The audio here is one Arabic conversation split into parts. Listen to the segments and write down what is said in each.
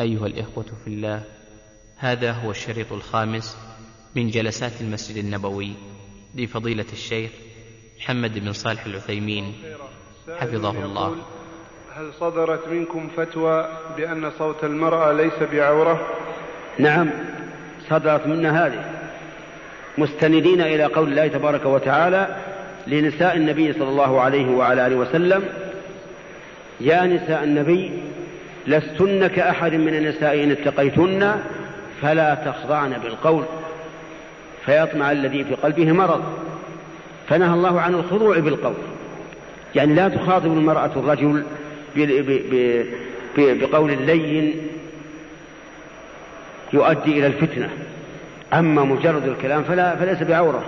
أيها الإخوة في الله هذا هو الشريط الخامس من جلسات المسجد النبوي لفضيلة الشيخ محمد بن صالح العثيمين. حفظه الله. هل صدرت منكم فتوى بأن صوت المرأة ليس بعورة؟ نعم صدرت منا هذه. مستندين إلى قول الله تبارك وتعالى لنساء النبي صلى الله عليه وعلى آله وسلم يا نساء النبي لستن كأحد من النساء إن اتقيتن فلا تخضعن بالقول فيطمع الذي في قلبه مرض فنهى الله عن الخضوع بالقول. يعني لا تخاطب المرأة الرجل بقول لين يؤدي إلى الفتنة. أما مجرد الكلام فلا فليس بعورة.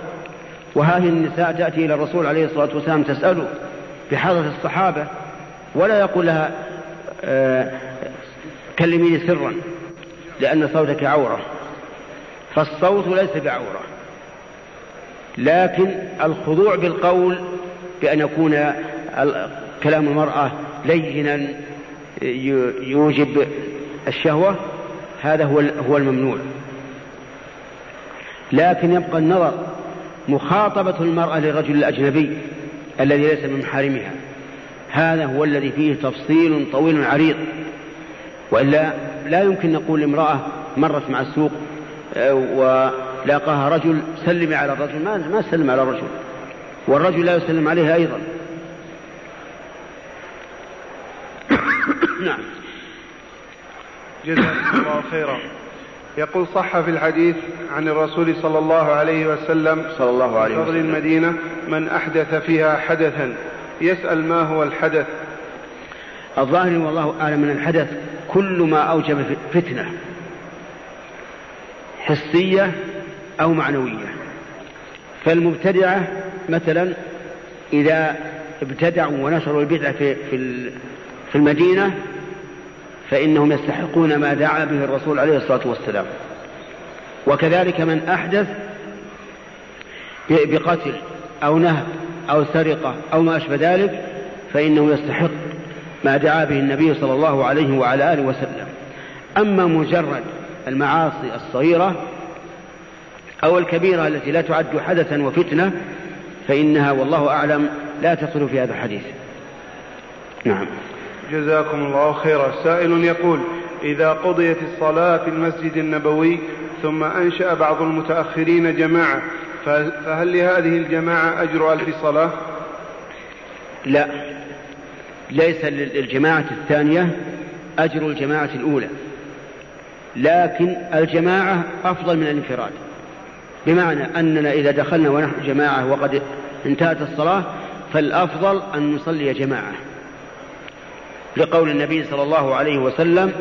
وهذه النساء تأتي إلى الرسول عليه الصلاة والسلام تسأله بحضرة الصحابة ولا يقول لها آه كلميني سرا لأن صوتك عورة. فالصوت ليس بعورة. لكن الخضوع بالقول بأن يكون كلام المرأة لينا يوجب الشهوة هذا هو هو الممنوع. لكن يبقى النظر مخاطبة المرأة للرجل الأجنبي الذي ليس من محارمها. هذا هو الذي فيه تفصيل طويل عريض. وإلا لا يمكن نقول لامرأة مرت مع السوق آه، ولاقاها رجل سلمي على الرجل. ما ما سلم على الرجل. والرجل لا يسلم عليها أيضا. نعم. جزاكم الله خيرا. يقول صح في الحديث عن الرسول صلى الله عليه وسلم صلى الله عليه وسلم. المدينة من أحدث فيها حدثا يسأل ما هو الحدث؟ الظاهر والله أعلم من الحدث كل ما أوجب فتنة حسية أو معنوية. فالمبتدعة مثلا إذا ابتدعوا ونشروا البدعة في في المدينة فإنهم يستحقون ما دعا به الرسول عليه الصلاة والسلام. وكذلك من أحدث بقتل أو نهب أو سرقة أو ما أشبه ذلك فإنه يستحق ما دعا به النبي صلى الله عليه وعلى آله وسلم. أما مجرد المعاصي الصغيرة أو الكبيرة التي لا تعد حدثا وفتنة فإنها والله أعلم لا تصل في هذا الحديث. نعم. جزاكم الله خيرا. سائل يقول إذا قضيت الصلاة في المسجد النبوي ثم أنشأ بعض المتأخرين جماعة فهل لهذه الجماعة أجر ألف صلاة؟ لا. ليس للجماعة الثانية أجر الجماعة الأولى لكن الجماعة أفضل من الانفراد بمعنى أننا إذا دخلنا ونحن جماعة وقد انتهت الصلاة فالأفضل أن نصلي جماعة. لقول النبي صلى الله عليه وسلم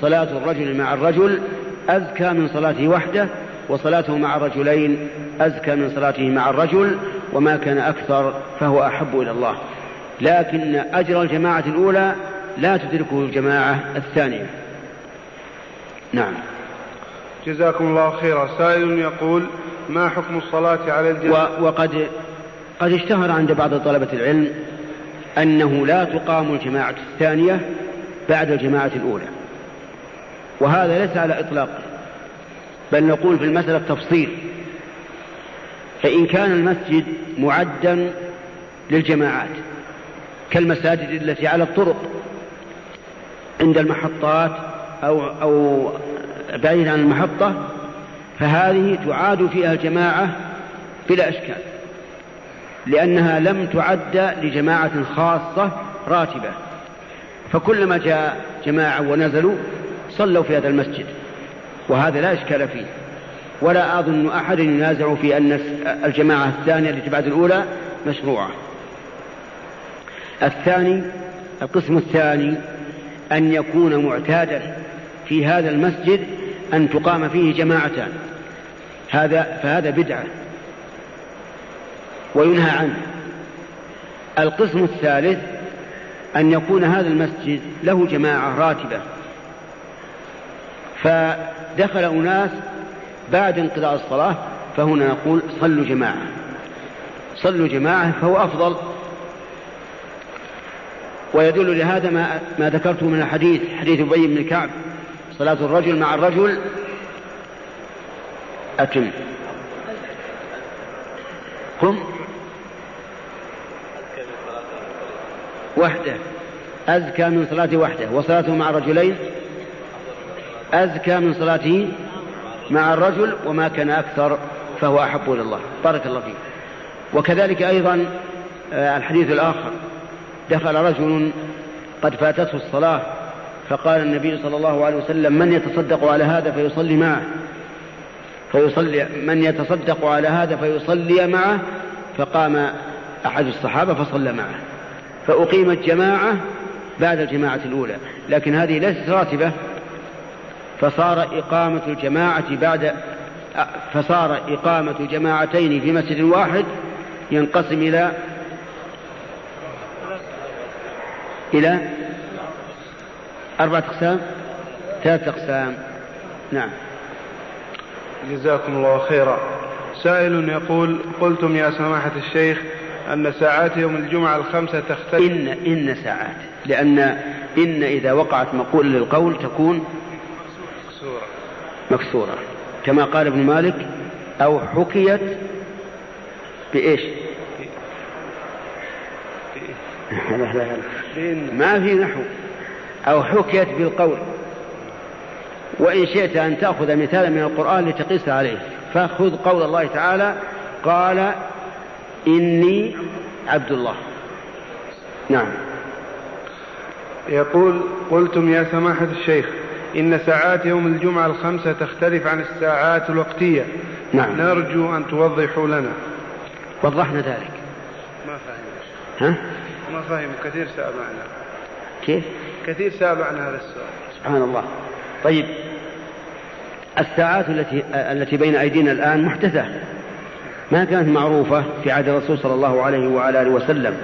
صلاة الرجل مع الرجل أزكى من صلاته وحده وصلاته مع الرجلين أزكى من صلاته مع الرجل وما كان أكثر فهو أحب إلى الله. لكن أجر الجماعة الأولى لا تدركه الجماعة الثانية. نعم. جزاكم الله خيرا. سائل يقول ما حكم الصلاة على الجنازة وقد قد اشتهر عند بعض طلبة العلم أنه لا تقام الجماعة الثانية بعد الجماعة الأولى. وهذا ليس على إطلاقه بل نقول في المسألة تفصيل فإن كان المسجد معدا للجماعات كالمساجد التي على الطرق عند المحطات أو أو بعيد عن المحطة فهذه تعاد فيها الجماعة بلا إشكال لأنها لم تعد لجماعة خاصة راتبة. فكلما جاء جماعة ونزلوا صلوا في هذا المسجد وهذا لا إشكال فيه. ولا أظن أحد ينازع في أن الجماعة الثانية التي بعد الأولى مشروعة. الثاني القسم الثاني أن يكون معتادا في هذا المسجد أن تقام فيه جماعتان. هذا فهذا بدعة. وينهى عنه. القسم الثالث أن يكون هذا المسجد له جماعة راتبة. فدخل أناس بعد انقضاء الصلاة فهنا نقول صلوا جماعة. صلوا جماعة فهو أفضل ويدل لهذا ما, ما ذكرته من الحديث حديث أبي بن كعب صلاة الرجل مع الرجل أتم. قم. وحده. أزكى من صلاته وحده. وصلاته مع الرجلين؟ أزكى من صلاته مع الرجل وما كان أكثر فهو أحب إلى الله. بارك الله فيك. وكذلك أيضا آه، الحديث الآخر. دخل رجل قد فاتته الصلاة فقال النبي صلى الله عليه وسلم من يتصدق على هذا فيصلي معه. فيصلي من يتصدق على هذا فيصلي معه. فقام أحد الصحابة فصلى معه. فأقيمت جماعة بعد الجماعة الأولى لكن هذه ليست راتبة. فصار إقامة الجماعة بعد فصار إقامة جماعتين في مسجد واحد ينقسم إلى إلى أربعة أقسام؟ ثلاثة أقسام. نعم. جزاكم الله خيرا. سائل يقول قلتم يا سماحة الشيخ أن ساعات يوم الجمعة الخمسة تختلف. إن إن ساعات. لأن إن إذا وقعت مقولة للقول تكون مكسورة. مكسورة. كما قال ابن مالك أو حكيت بإيش؟ لا لا لا. ما في نحو أو حكيت بالقول. وإن شئت أن تأخذ مثالا من القرآن لتقيس عليه. فخذ قول الله تعالى قال إني عبد الله. نعم. يقول قلتم يا سماحة الشيخ إن ساعات يوم الجمعة الخمسة تختلف عن الساعات الوقتية. نعم. نرجو أن توضحوا لنا. وضحنا ذلك. ما فهم ها؟ ما فهم كثير سأل عنها كيف؟ كثير سأل عن هذا السؤال. سبحان الله. طيب الساعات التي التي بين أيدينا الآن محدثة. ما كانت معروفة في عهد الرسول صلى الله عليه وعلى آله وسلم.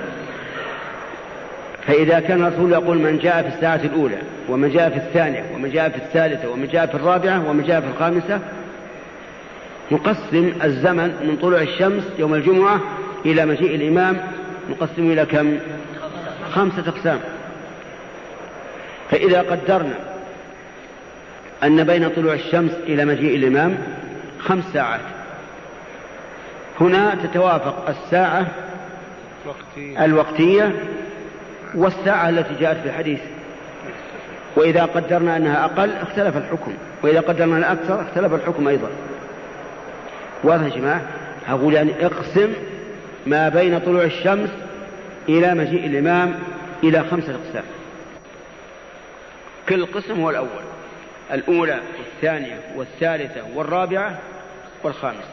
فإذا كان الرسول يقول من جاء في الساعة الأولى ومن جاء في الثانية ومن جاء في الثالثة ومن جاء في الرابعة ومن جاء في الخامسة نقسم الزمن من طلوع الشمس يوم الجمعة إلى مجيء الإمام نقسم إلى كم؟ خمسة أقسام. فإذا قدرنا أن بين طلوع الشمس إلى مجيء الإمام خمس ساعات. هنا تتوافق الساعة الوقتية والساعة التي جاءت في الحديث. وإذا قدرنا أنها أقل اختلف الحكم. وإذا قدرنا أنها أكثر اختلف الحكم أيضا. واضح يا جماعة؟ أقول يعني اقسم ما بين طلوع الشمس إلى مجيء الإمام إلى خمسة أقسام. كل قسم هو الأول الأولى والثانية والثالثة والرابعة والخامسة.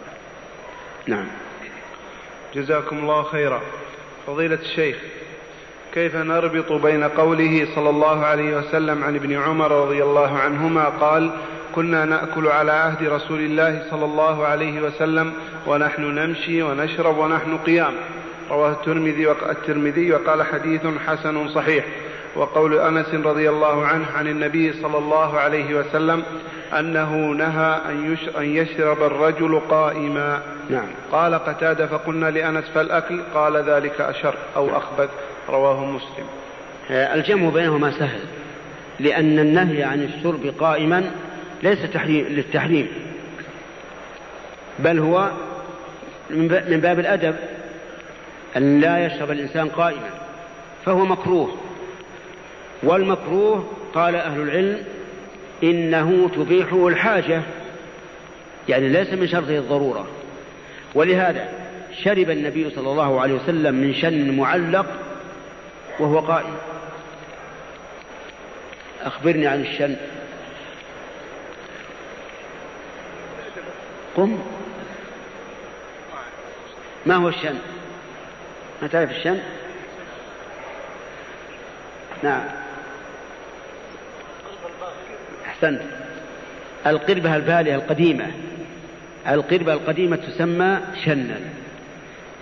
نعم. جزاكم الله خيرا. فضيلة الشيخ كيف نربط بين قوله صلى الله عليه وسلم عن ابن عمر رضي الله عنهما قال كنا نأكل على عهد رسول الله صلى الله عليه وسلم ونحن نمشي ونشرب ونحن قيام. رواه الترمذي الترمذي وقال حديث حسن صحيح. وقول أنس رضي الله عنه عن النبي صلى الله عليه وسلم أنه نهى أن يشرب الرجل قائما. نعم. قال قتادة فقلنا لأنس فالأكل؟ قال ذلك أشر أو أخبث. رواه مسلم. آه، الجمع بينهما سهل. لأن النهي عن الشرب قائما ليس تحريم للتحريم. بل هو من باب الأدب أن لا يشرب الإنسان قائما فهو مكروه. والمكروه قال أهل العلم إنه تبيحه الحاجة يعني ليس من شرطه الضرورة. ولهذا شرب النبي صلى الله عليه وسلم من شن معلق وهو قائم. أخبرني عن الشن قم ما هو الشن؟ ما تعرف الشن؟ نعم. أحسنت. القربة البالية القديمة. القربة القديمة تسمى شنا.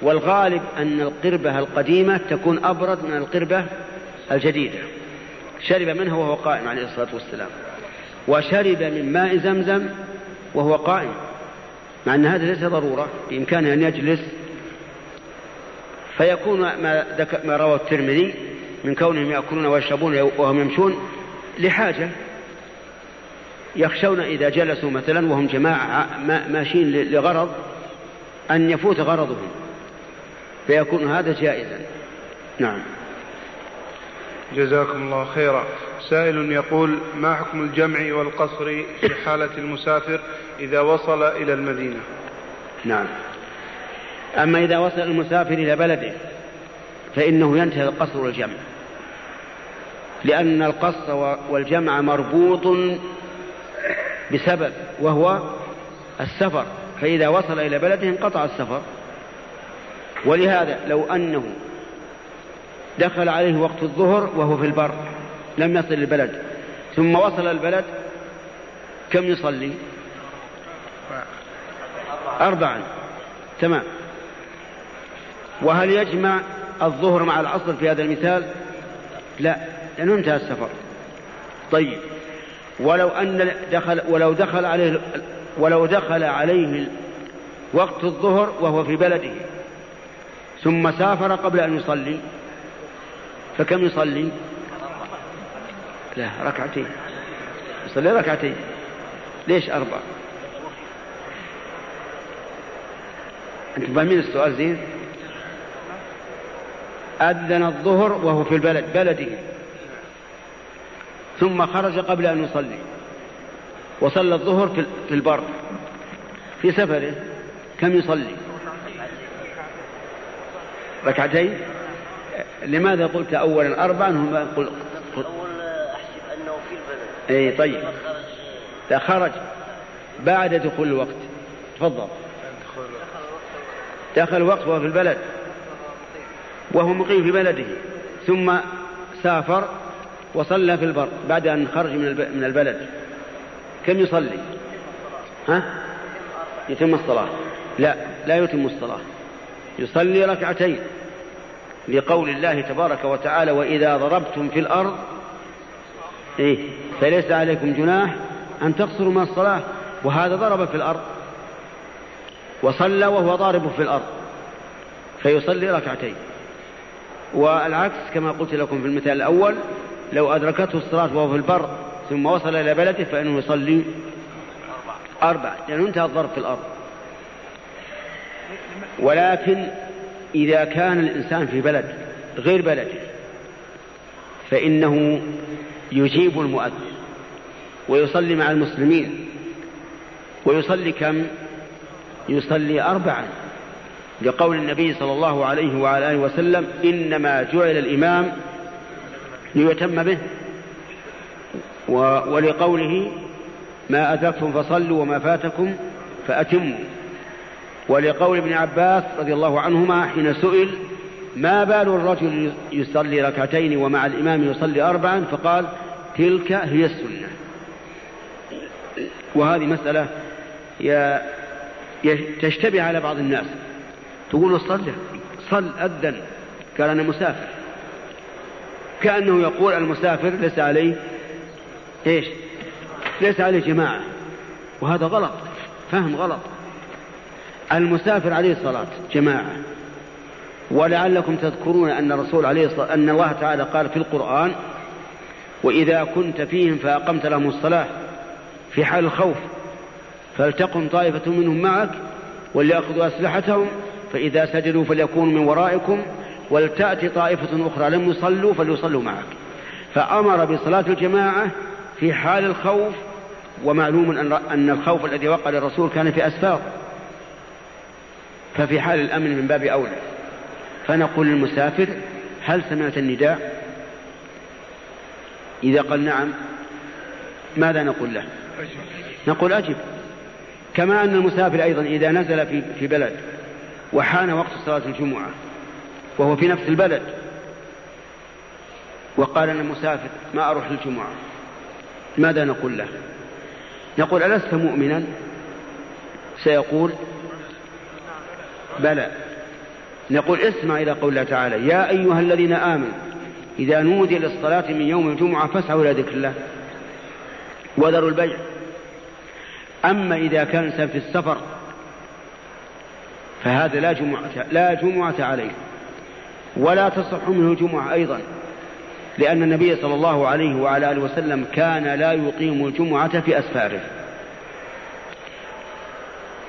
والغالب أن القربة القديمة تكون أبرد من القربة الجديدة. شرب منها وهو قائم عليه الصلاة والسلام. وشرب من ماء زمزم وهو قائم. مع أن هذا ليس ضرورة. بإمكانه أن يجلس فيكون ما, ما روى الترمذي من كونهم يأكلون ويشربون وهم يمشون لحاجة. يخشون إذا جلسوا مثلا وهم جماعة ماشيين لغرض أن يفوت غرضهم. فيكون هذا جائزا. نعم. جزاكم الله خيرا. سائل يقول ما حكم الجمع والقصر في حالة المسافر إذا وصل إلى المدينة؟ نعم. أما إذا وصل المسافر إلى بلده فإنه ينتهي القصر والجمع. لأن القصر والجمع مربوط بسبب وهو السفر. فإذا وصل إلى بلده انقطع السفر. ولهذا لو أنه دخل عليه وقت الظهر وهو في البر لم يصل البلد. ثم وصل البلد كم يصلي؟ أربعا. تمام. وهل يجمع الظهر مع العصر في هذا المثال؟ لا لأنه انتهى السفر. طيب ولو أن دخل ولو دخل عليه ولو دخل عليه وقت الظهر وهو في بلده. ثم سافر قبل أن يصلي. فكم يصلي؟ لا ركعتين. يصلي ركعتين. ليش أربع؟ أنتم فاهمين السؤال زين؟ أذن الظهر وهو في البلد بلده. ثم خرج قبل أن يصلي. وصلى الظهر في البر. في سفره كم يصلي؟ ركعتين. لماذا قلت أولا أربعا هم قل... قل... أول أحسب أنه في البلد. أي طيب. لا خرج بعد دخول الوقت. تفضل. دخل الوقت وهو في البلد. وهو مقيم في بلده ثم سافر وصلى في البر بعد أن خرج من البلد. كم يصلي؟ ها؟ يتم الصلاة. لا لا يتم الصلاة. يصلي ركعتين لقول الله تبارك وتعالى وإذا ضربتم في الأرض إيه فليس عليكم جناح أن تقصروا من الصلاة. وهذا ضرب في الأرض. وصلى وهو ضارب في الأرض. فيصلي ركعتين. والعكس كما قلت لكم في المثال الأول لو أدركته الصلاة وهو في البر ثم وصل إلى بلده فإنه يصلي أربع لأنه انتهى الضرب في الأرض. ولكن إذا كان الإنسان في بلد غير بلده فإنه يجيب المؤذن ويصلي مع المسلمين ويصلي كم؟ يصلي أربعا لقول النبي صلى الله عليه وعلى آله وسلم إنما جعل الإمام ليتم به ولقوله ما أدركتم فصلوا وما فاتكم فأتموا. ولقول ابن عباس رضي الله عنهما حين سئل ما بال الرجل يصلي ركعتين ومع الإمام يصلي أربعا؟ فقال تلك هي السنة. وهذه مسألة تشتبه على بعض الناس. تقول صل صل أذن قال أنا مسافر. كأنه يقول المسافر ليس عليه إيش؟ ليس عليه جماعة. وهذا غلط فهم غلط. المسافر عليه الصلاة جماعة. ولعلكم تذكرون أن الرسول عليه الصلاة أن الله تعالى قال في القرآن وإذا كنت فيهم فأقمت لهم الصلاة في حال الخوف فلتقم طائفة منهم معك وليأخذوا أسلحتهم فإذا سجدوا فليكونوا من ورائكم ولتأتي طائفة أخرى لم يصلوا فليصلوا معك. فأمر بصلاة الجماعة في حال الخوف ومعلوم أن الخوف الذي وقع للرسول كان في أسفار ففي حال الأمن من باب أولى. فنقول للمسافر هل سمعت النداء؟ إذا قال نعم ماذا نقول له؟ نقول أجب. كما أن المسافر أيضا إذا نزل في, في بلد وحان وقت صلاة الجمعة وهو في نفس البلد. وقال أنا مسافر ما أروح للجمعة ماذا نقول له؟ نقول ألست مؤمنا؟ سيقول بلى. نقول اسمع إلى قول الله تعالى يا أيها الذين آمنوا إذا نودي للصلاة من يوم الجمعة فاسعوا إلى ذكر الله وذروا البيع. أما إذا كان في السفر فهذا لا جمعة لا جمعة عليه. ولا تصح منه جمعة أيضا لأن النبي صلى الله عليه وعلى آله وسلم كان لا يقيم الجمعة في أسفاره.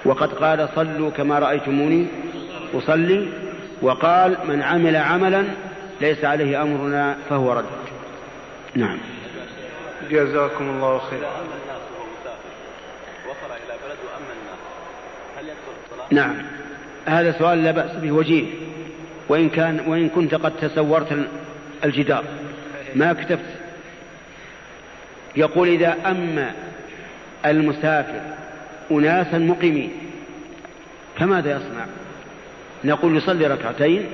وقد قال صلوا كما رأيتموني أصلي وقال من عمل عملا ليس عليه أمرنا فهو رد. نعم. جزاكم الله خير. وصل إلى بلد وأما الناس هل يدخل الصلاة؟ نعم. هذا سؤال لا بأس به وجيه. وإن كان وإن كنت قد تسورت الجدار. ما كتبت؟ يقول إذا أما المسافر أناسا مقيمين فماذا يصنع؟ نقول يصلي ركعتين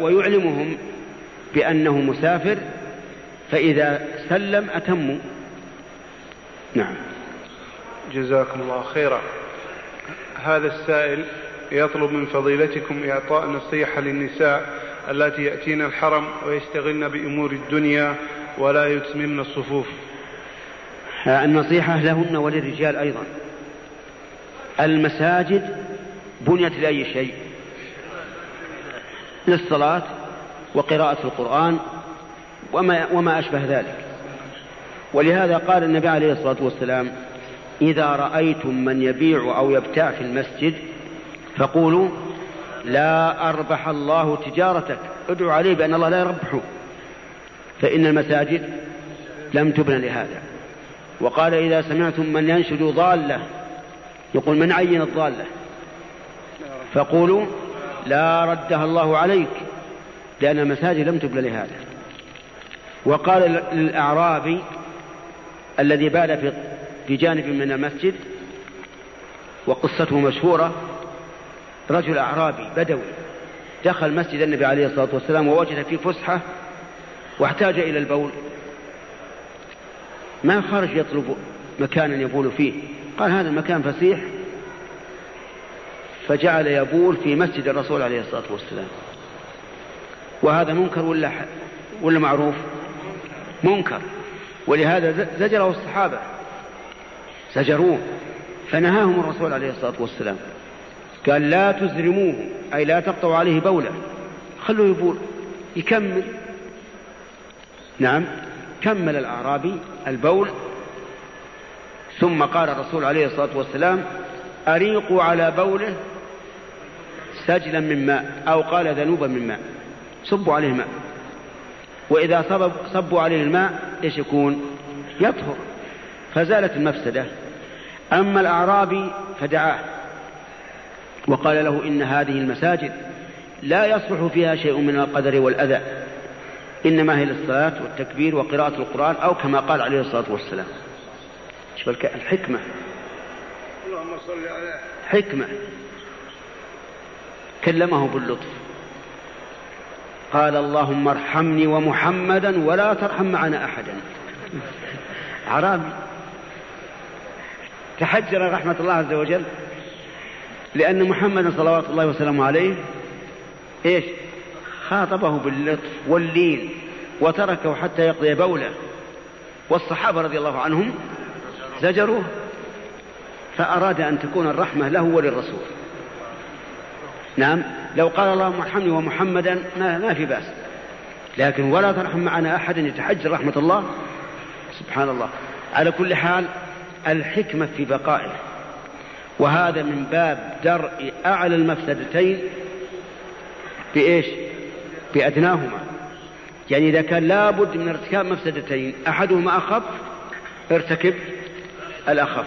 ويعلمهم بأنه مسافر فإذا سلم أتموا. نعم. جزاكم الله خيرا. هذا السائل يطلب من فضيلتكم إعطاء نصيحة للنساء التي يأتين الحرم ويشتغلن بأمور الدنيا ولا يتممن الصفوف. النصيحة لهن وللرجال أيضا. المساجد بنيت لأي شيء. للصلاة وقراءة القرآن وما, وما أشبه ذلك. ولهذا قال النبي عليه الصلاة والسلام إذا رأيتم من يبيع أو يبتاع في المسجد فقولوا لا أربح الله تجارتك. ادعوا عليه بأن الله لا يربحه فإن المساجد لم تبنى لهذا. وقال إذا سمعتم من ينشد ضالة يقول من عين الضالة؟ فقولوا لا ردها الله عليك لأن المساجد لم تبنى لهذا. وقال للأعرابي الذي بال في في جانب من المسجد وقصته مشهورة. رجل أعرابي بدوي دخل مسجد النبي عليه الصلاة والسلام ووجد فيه فسحة واحتاج إلى البول. ما خرج يطلب مكانا يبول فيه. قال هذا المكان فسيح. فجعل يبول في مسجد الرسول عليه الصلاة والسلام. وهذا منكر ولا ولا معروف؟ منكر. ولهذا زجره الصحابة. زجروه. فنهاهم الرسول عليه الصلاة والسلام. قال لا تزرموه أي لا تقطعوا عليه بوله. خلوه يبول يكمل. نعم كمل الأعرابي البول. ثم قال الرسول عليه الصلاة والسلام أريقوا على بوله سجلا من ماء أو قال ذنوبا من ماء. صبوا عليه ماء. وإذا صبوا, عليه الماء إيش يكون؟ يطهر. فزالت المفسدة. أما الأعرابي فدعاه وقال له إن هذه المساجد لا يصلح فيها شيء من القدر والأذى إنما هي للصلاة والتكبير وقراءة القرآن أو كما قال عليه الصلاة والسلام. شوف الحكمة. اللهم صل عليه حكمة. كلمه باللطف. قال اللهم ارحمني ومحمدا ولا ترحم معنا أحدا. عرابي تحجر رحمة الله عز وجل لأن محمدا صلوات الله وسلامه عليه إيش؟ خاطبه باللطف واللين وتركه حتى يقضي بوله. والصحابة رضي الله عنهم زجروه فأراد أن تكون الرحمة له وللرسول. نعم لو قال اللهم ارحمني ومحمدا ما, ما في بأس. لكن ولا ترحم معنا أحدا يتحجر رحمة الله. سبحان الله. على كل حال الحكمة في بقائه. وهذا من باب درء أعلى المفسدتين بإيش؟ بأدناهما. يعني إذا كان لابد من ارتكاب مفسدتين أحدهما أخف ارتكب الأخف.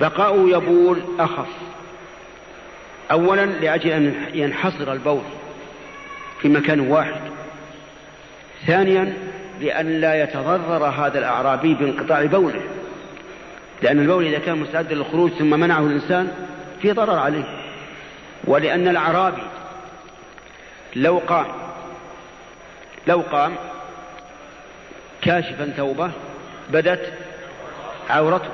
بقاء يبول أخف. أولا لأجل أن ينحصر البول في مكان واحد. ثانيا لأن لا يتضرر هذا الأعرابي بانقطاع بوله. لأن البول إذا كان مستعدا للخروج ثم منعه الإنسان في ضرر عليه. ولأن الأعرابي لو قام لو قام كاشفا ثوبه بدت عورته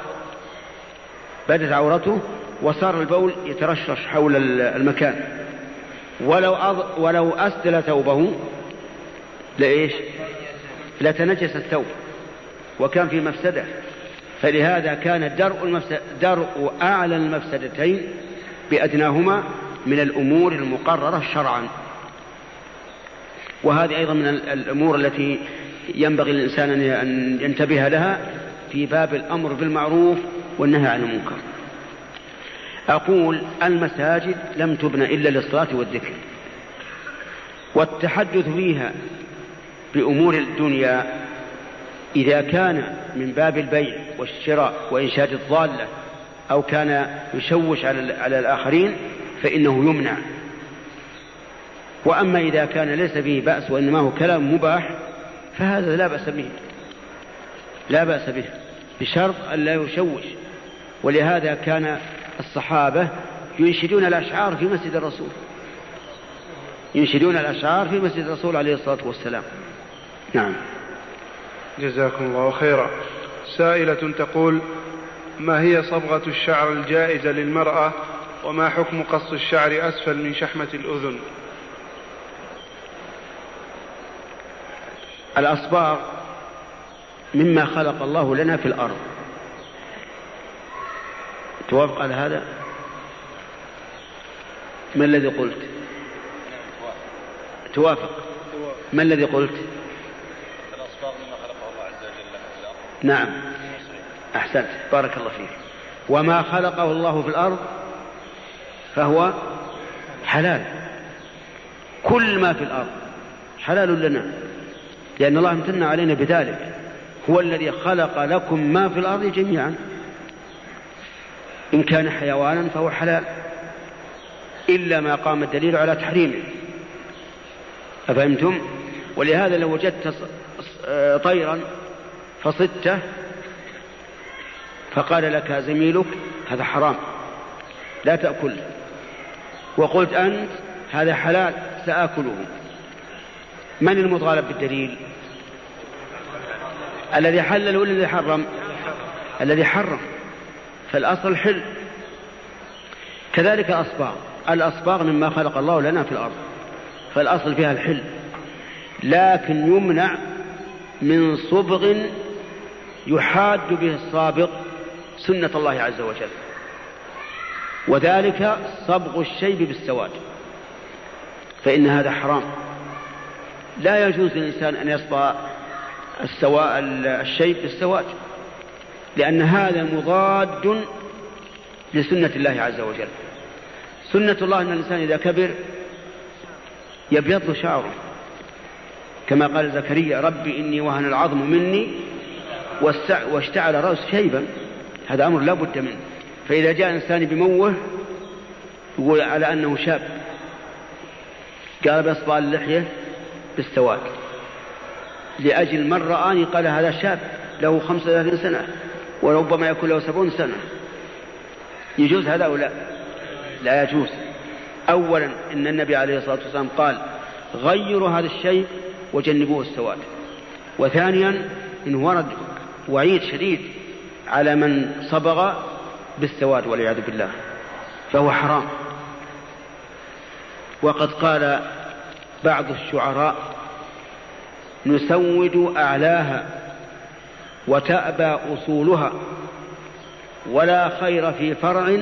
بدت عورته وصار البول يترشرش حول المكان. ولو أض... ولو أسدل ثوبه لإيش؟ لتنجس الثوب وكان في مفسدة. فلهذا كان درء. درء أعلى المفسدتين بأدناهما من الأمور المقررة شرعا وهذه أيضا من الأمور التي ينبغي للإنسان أن ينتبه لها في باب الأمر بالمعروف والنهي عن المنكر أقول المساجد لم تبنى إلا للصلاة والذكر والتحدث فيها بأمور الدنيا إذا كان من باب البيع والشراء وإنشاد الضالة أو كان يشوش على, على الآخرين فإنه يمنع. وأما إذا كان ليس فيه بأس وإنما هو كلام مباح فهذا لا بأس به. لا بأس به. بشرط أن لا يشوش. ولهذا كان الصحابة ينشدون الأشعار في مسجد الرسول. ينشدون الأشعار في مسجد الرسول عليه الصلاة والسلام. نعم. جزاكم الله خيرا. سائلة تقول ما هي صبغة الشعر الجائزة للمرأة وما حكم قص الشعر أسفل من شحمة الأذن؟ الأصباغ مما خلق الله لنا في الأرض. توافق على هذا؟ ما الذي قلت؟ توافق. ما الذي قلت؟ نعم. أحسنت. بارك الله فيك. وما خلقه الله في الأرض فهو حلال. كل ما في الأرض حلال لنا؟ لأن الله امتن علينا بذلك. هو الذي خلق لكم ما في الأرض جميعا. إن كان حيوانا فهو حلال. إلا ما قام الدليل على تحريمه. أفهمتم؟ ولهذا لو وجدت طيرا فصدته فقال لك زميلك هذا حرام لا تأكل. وقلت أنت هذا حلال سآكله. من المطالب بالدليل؟ الذي حلل ولا الذي حرم؟ الذي حرم. فالأصل حل. كذلك الأصباغ. الأصباغ مما خلق الله لنا في الأرض. فالأصل فيها الحل. لكن يمنع من صبغ يحاد به الصابغ سنة الله عز وجل. وذلك صبغ الشيب بالسواد. فإن هذا حرام. لا يجوز للإنسان أن يصبغ السواء الشيب بالسواد. لأن هذا مضاد لسنة الله عز وجل. سنة الله أن الإنسان إذا كبر يبيض شعره. كما قال زكريا ربي إني وهن العظم مني واشتعل رأس شيبا. هذا أمر لا بد منه. فإذا جاء إنسان بموه يقول على أنه شاب. قال بإصبع اللحية بالسواد. لأجل من رآني قال هذا شاب له خمسة وثلاثين سنة وربما يكون له سبعون سنة. يجوز هذا أو لا؟ لا يجوز. أولا إن النبي عليه الصلاة والسلام قال غيروا هذا الشيء وجنبوه السواد. وثانيا إن ورد وعيد شديد على من صبغ بالسواد والعياذ بالله فهو حرام. وقد قال بعض الشعراء نسود أعلاها وتأبى أصولها ولا خير في فرع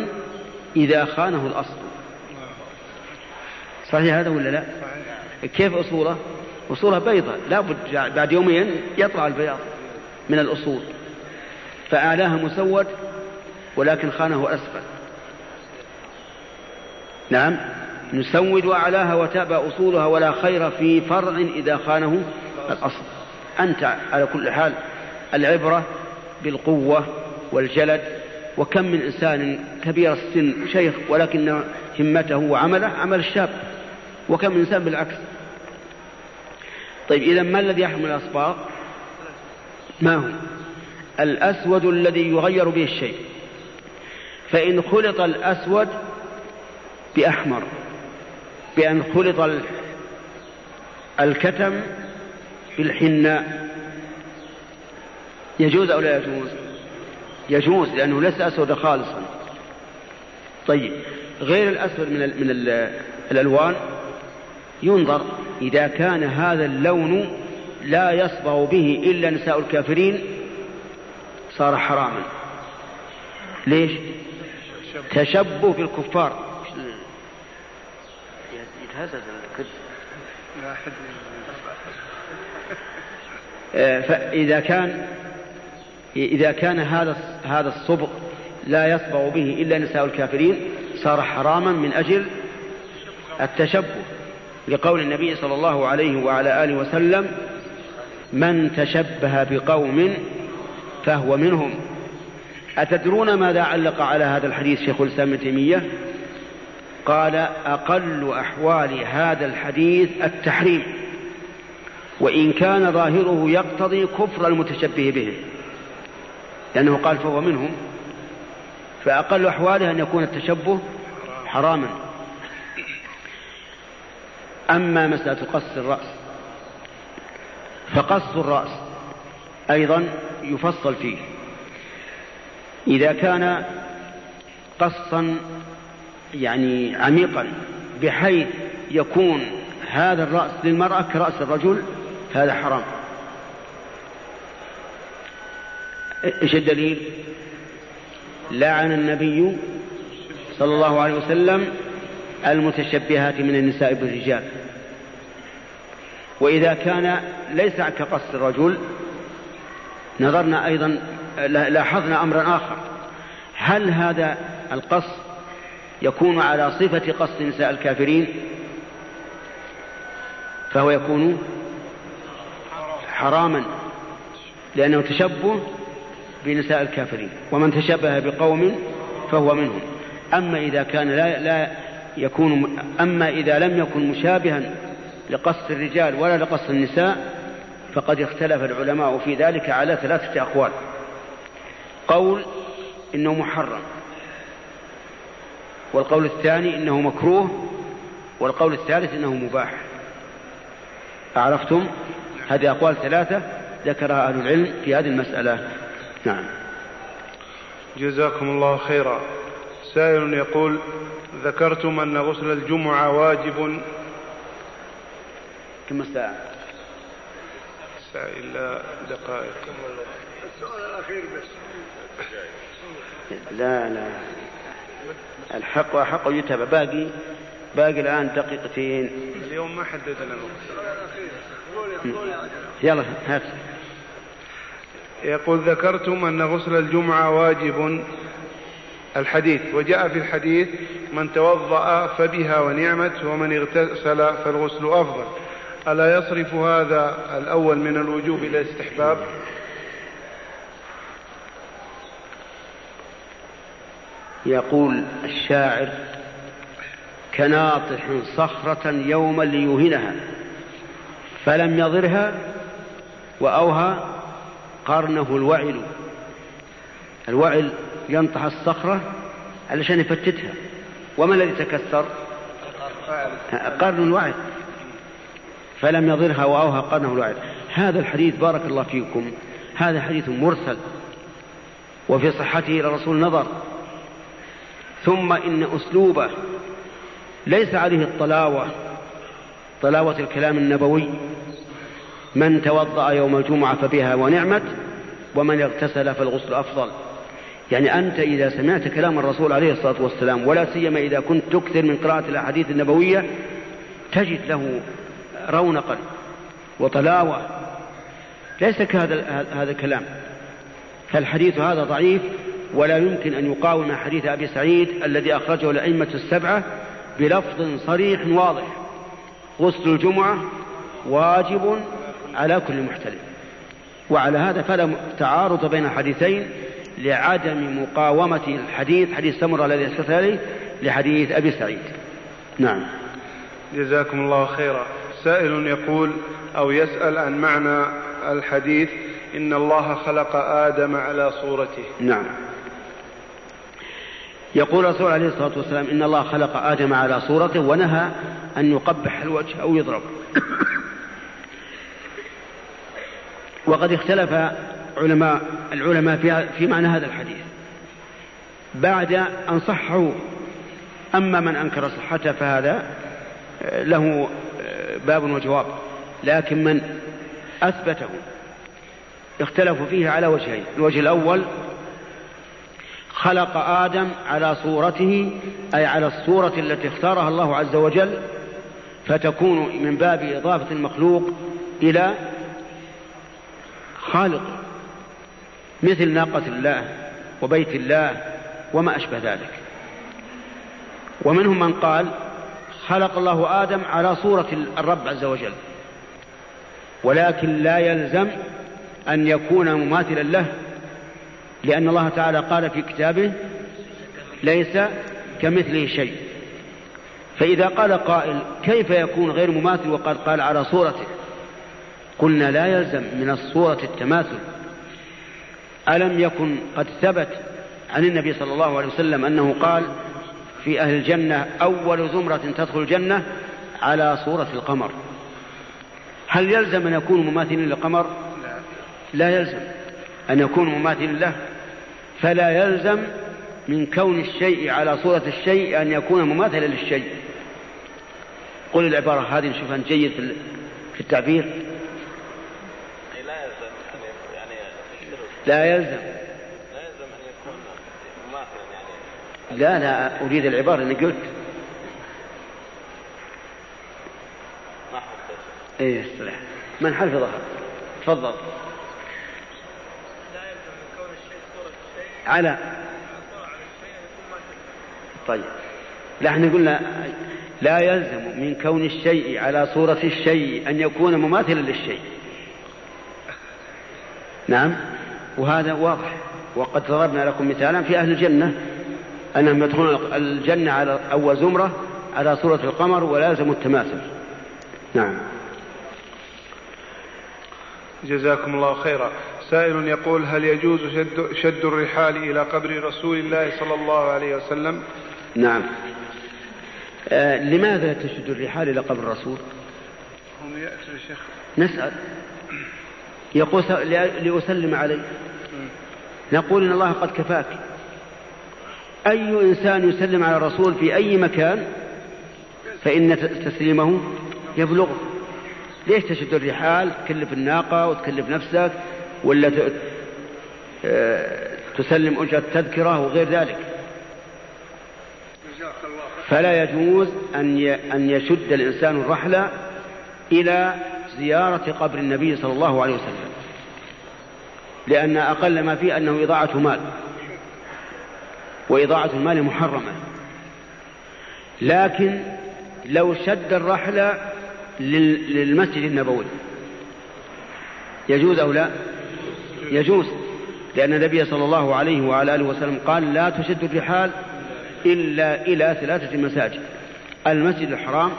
إذا خانه الأصل. صحيح هذا ولا لا؟ كيف أصوله؟ أصولها بيضة لا بد بعد يومين يطلع البياض. من الأصول. فأعلاها مسود ولكن خانه أسفل نعم نسود أعلاها وتأبى أصولها ولا خير في فرع إذا خانه الأصل. أنت على كل حال العبرة بالقوة والجلد وكم من إنسان كبير السن شيخ ولكن همته وعمله عمل الشاب وكم من إنسان بالعكس. طيب إذا ما الذي يحمل الأصباغ؟ ما هو الأسود الذي يغير به الشيء. فإن خلط الأسود بأحمر بأن خلط الكتم بالحناء يجوز أو لا يجوز؟ يجوز لأنه ليس أسود خالصا. طيب غير الأسود من, من الألوان ينظر إذا كان هذا اللون لا يصبغ به إلا نساء الكافرين صار حراما. ليش؟ تشبه بالكفار. آه، فإذا كان إذا كان هذا هذا الصبغ لا يصبغ به إلا نساء الكافرين صار حراما من أجل التشبه. لقول النبي صلى الله عليه وعلى آله وسلم من تشبه بقوم فهو منهم. أتدرون ماذا علق على هذا الحديث شيخ الإسلام ابن تيمية؟ قال أقل أحوال هذا الحديث التحريم وإن كان ظاهره يقتضي كفر المتشبه بهم لأنه قال فهو منهم. فأقل أحواله أن يكون التشبه حراما. أما مسألة قص الرأس فقص الرأس أيضا يفصل فيه. إذا كان قصا يعني عميقا بحيث يكون هذا الرأس للمرأة كرأس الرجل هذا حرام. إيش الدليل؟ لعن النبي صلى الله عليه وسلم المتشبهات من النساء بالرجال. وإذا كان ليس كقص الرجل نظرنا أيضا لاحظنا أمرا آخر. هل هذا القص يكون على صفة قص نساء الكافرين؟ فهو يكون حراما لأنه تشبه بنساء الكافرين ومن تشبه بقوم فهو منهم. أما إذا كان لا, لا يكون أما إذا لم يكن مشابها لقص الرجال ولا لقص النساء فقد اختلف العلماء في ذلك على ثلاثة أقوال. قول إنه محرم والقول الثاني إنه مكروه والقول الثالث إنه مباح. أعرفتم؟ هذه أقوال ثلاثة ذكرها أهل العلم في هذه المسألة. نعم. جزاكم الله خيرا. سائل يقول ذكرتم أن غسل الجمعة واجب كم الساعة؟ الساعة إلا دقائق. السؤال الأخير بس. لا لا. الحق وحق يتبع. باقي باقي الآن دقيقتين. اليوم ما حددنا يلا هات. يقول ذكرتم أن غسل الجمعة واجب الحديث. وجاء في الحديث من توضأ فبها ونعمت ومن اغتسل فالغسل أفضل. ألا يصرف هذا الأول من الوجوب إلى الاستحباب يقول الشاعر كناطح صخرة يوما ليوهنها فلم يضرها وأوهى قرنه الوعل. الوعل ينطح الصخرة علشان يفتتها. وما الذي تكسر؟ قرن الوعل. فلم يضرها وأوهى قرنه الوعل هذا الحديث بارك الله فيكم. هذا حديث مرسل. وفي صحته إلى الرسول نظر. ثم إن أسلوبه ليس عليه الطلاوة. طلاوة الكلام النبوي. من توضأ يوم الجمعة فبها ونعمت ومن اغتسل فالغسل أفضل. يعني أنت إذا سمعت كلام الرسول عليه الصلاة والسلام ولا سيما إذا كنت تكثر من قراءة الأحاديث النبوية تجد له رونقا وطلاوة. ليس كهذا هذا الكلام. فالحديث هذا ضعيف ولا يمكن أن يقاوم حديث أبي سعيد الذي أخرجه الأئمة السبعة بلفظ صريح واضح. غسل الجمعة واجب على كل محتلم. وعلى هذا فلا تعارض بين الحديثين لعدم مقاومة الحديث حديث سمرة الذي أسكت عليه لحديث أبي سعيد. نعم. جزاكم الله خيرا. سائل يقول أو يسأل عن معنى الحديث إن الله خلق آدم على صورته. نعم. يقول الرسول عليه الصلاة والسلام إن الله خلق آدم على صورته ونهى أن يقبح الوجه أو يضرب. وقد اختلف علماء العلماء في, في معنى هذا الحديث. بعد أن صحوا أما من أنكر صحته فهذا له باب وجواب. لكن من أثبته اختلفوا فيه على وجهين. الوجه الأول خلق آدم على صورته أي على الصورة التي اختارها الله عز وجل فتكون من باب إضافة المخلوق إلى خالق مثل ناقة الله وبيت الله وما أشبه ذلك. ومنهم من قال خلق الله آدم على صورة الرب عز وجل. ولكن لا يلزم أن يكون مماثلا له لأن الله تعالى قال في كتابه ليس كمثله شيء. فإذا قال قائل كيف يكون غير مماثل وقد قال على صورته؟ قلنا لا يلزم من الصورة التماثل. ألم يكن قد ثبت عن النبي صلى الله عليه وسلم أنه قال في أهل الجنة أول زمرة تدخل الجنة على صورة القمر. هل يلزم أن يكون مماثلا للقمر؟ لا يلزم. أن يكون مماثلا له. فلا يلزم من كون الشيء على صورة الشيء أن يكون مماثلا للشيء. قل العبارة هذه نشوفها جيد في التعبير. لا يلزم يعني لا يلزم لا يلزم ان يكون مماثلا يعني لا لا أريد العبارة اللي قلت. إيه الصلاح من حفظها تفضل. على. طيب. إحنا قلنا لا يلزم من كون الشيء على صورة الشيء أن يكون مماثلا للشيء. نعم. وهذا واضح. وقد ضربنا لكم مثالا في أهل الجنة. أنهم يدخلون الجنة على أول زمرة على صورة القمر ولا يلزم التماثل. نعم. جزاكم الله خيرا. سائل يقول هل يجوز شد, شد الرحال إلى قبر رسول الله صلى الله عليه وسلم؟ نعم. آه لماذا تشد الرحال إلى قبر الرسول؟ هم يأتوا شيخ. نسأل. يقول لأسلم عليه. نقول إن الله قد كفاك. أي إنسان يسلم على الرسول في أي مكان فإن تسليمه يبلغه. ليش تشد الرحال؟ تكلف الناقة وتكلف نفسك ولا آه، تسلم أجرة تذكرة وغير ذلك. فلا يجوز أن يشد الإنسان الرحلة إلى زيارة قبر النبي صلى الله عليه وسلم لأن أقل ما فيه أنه إضاعة مال. وإضاعة المال محرمة. لكن لو شد الرحلة لل- للمسجد النبوي. يجوز أو لا؟ يجوز. لأن النبي صلى الله عليه وعلى آله وسلم قال لا تشد الرحال إلا إلى ثلاثة مساجد. المسجد الحرام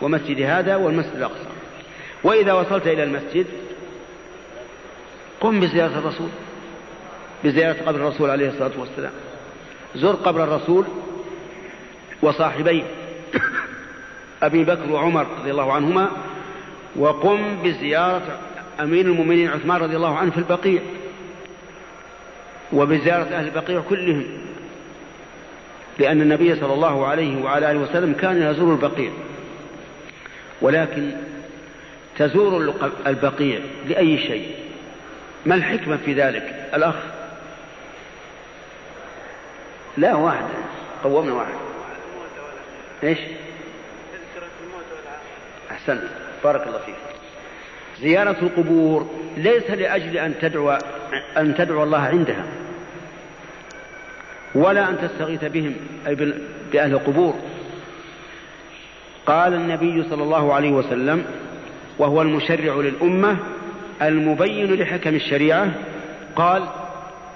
ومسجد هذا والمسجد الأقصى. وإذا وصلت إلى المسجد قم بزيارة الرسول. بزيارة قبر الرسول عليه الصلاة والسلام. زر قبر الرسول وصاحبيه أبي بكر وعمر رضي الله عنهما وقم بزيارة أمير المؤمنين عثمان رضي الله عنه في البقيع وبزيارة أهل البقيع كلهم لأن النبي صلى الله عليه وعلى آله وسلم كان يزور البقيع ولكن تزور البقيع لأي شيء؟ ما الحكمة في ذلك؟ الأخ لا واحد. قومنا واحد. إيش؟ أحسنت. بارك الله فيك. زيارة القبور ليس لأجل أن تدعو أن تدعو الله عندها ولا أن تستغيث بهم أي بأهل القبور. قال النبي صلى الله عليه وسلم وهو المشرع للأمة المبين لحكم الشريعة قال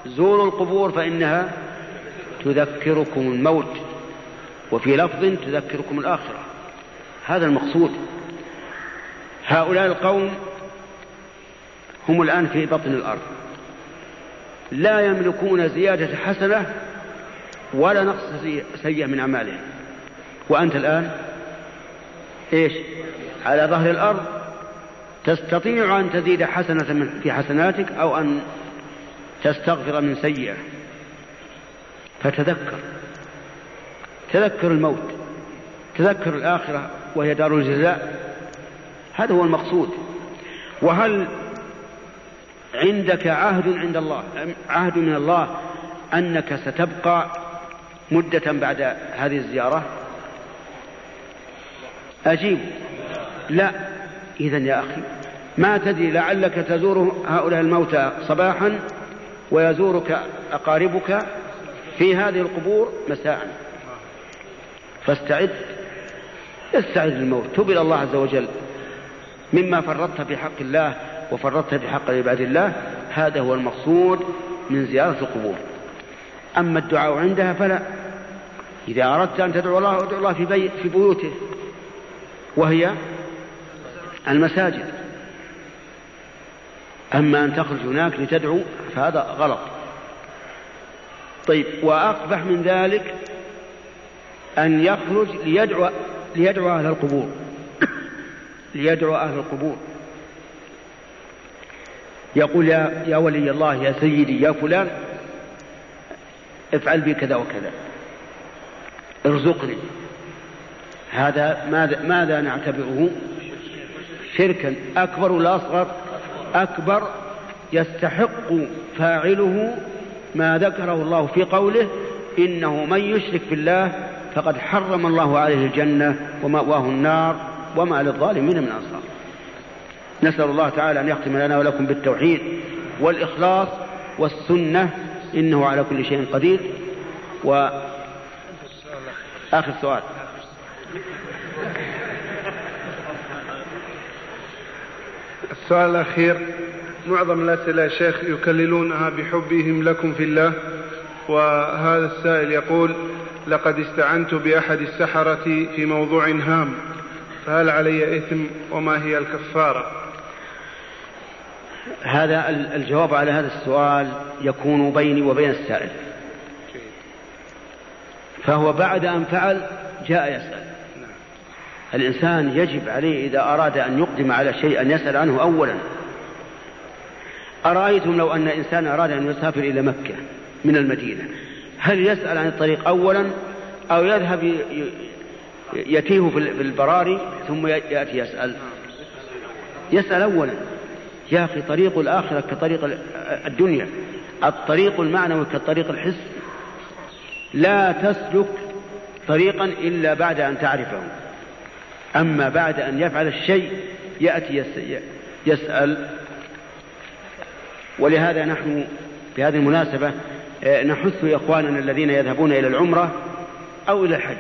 زوروا القبور فإنها تذكركم الموت وفي لفظ تذكركم الآخرة. هذا المقصود. هؤلاء القوم هم الآن في بطن الأرض. لا يملكون زيادة حسنة ولا نقص سيئة من أعمالهم. وأنت الآن إيش؟ على ظهر الأرض تستطيع أن تزيد حسنة في حسناتك أو أن تستغفر من سيئة. فتذكر. تذكر الموت. تذكر الآخرة وهي دار الجزاء. هذا هو المقصود. وهل عندك عهد عند الله عهد من الله أنك ستبقى مدة بعد هذه الزيارة؟ أجيب. لا. إذا يا أخي ما تدري لعلك تزور هؤلاء الموتى صباحا ويزورك أقاربك في هذه القبور مساء. فاستعد. استعد للموت. تب إلى الله عز وجل. مما فرطت في حق الله وفرطت في حق عباد الله هذا هو المقصود من زيارة القبور. أما الدعاء عندها فلا. إذا أردت أن تدعو الله ادعو الله في, بي في بيوته. وهي المساجد. أما أن تخرج هناك لتدعو فهذا غلط. طيب وأقبح من ذلك أن يخرج ليدعو ليدعو أهل القبور. ليدعو أهل القبور. يقول يا, يا ولي الله يا سيدي يا فلان افعل بي كذا وكذا. ارزقني. هذا ماذا, ماذا نعتبره؟ شركا. أكبر ولا أصغر؟ أكبر. يستحق فاعله ما ذكره الله في قوله إنه من يشرك بالله فقد حرم الله عليه الجنة ومأواه النار وما للظالمين من أنصار. نسأل الله تعالى أن يختم لنا ولكم بالتوحيد والإخلاص والسنة إنه على كل شيء قدير. و آخر سؤال. السؤال الأخير. معظم الأسئلة يا شيخ يكللونها بحبهم لكم في الله وهذا السائل يقول لقد استعنت بأحد السحرة في موضوع هام فهل علي إثم وما هي الكفارة؟ هذا الجواب على هذا السؤال يكون بيني وبين السائل. فهو بعد أن فعل جاء يسأل. الإنسان يجب عليه إذا أراد أن يقدم على شيء أن يسأل عنه أولا. أرأيتم لو أن إنسان أراد أن يسافر إلى مكة من المدينة؟ هل يسأل عن الطريق أولا أو يذهب يتيه في البراري ثم يأتي يسأل؟ يسأل أولا. يا أخي طريق الآخرة كطريق الدنيا. الطريق المعنوي كالطريق الحسي لا تسلك طريقا إلا بعد أن تعرفه. أما بعد أن يفعل الشيء يأتي يسأل ولهذا نحن في هذه المناسبة آه، نحث إخواننا الذين يذهبون إلى العمرة أو إلى الحج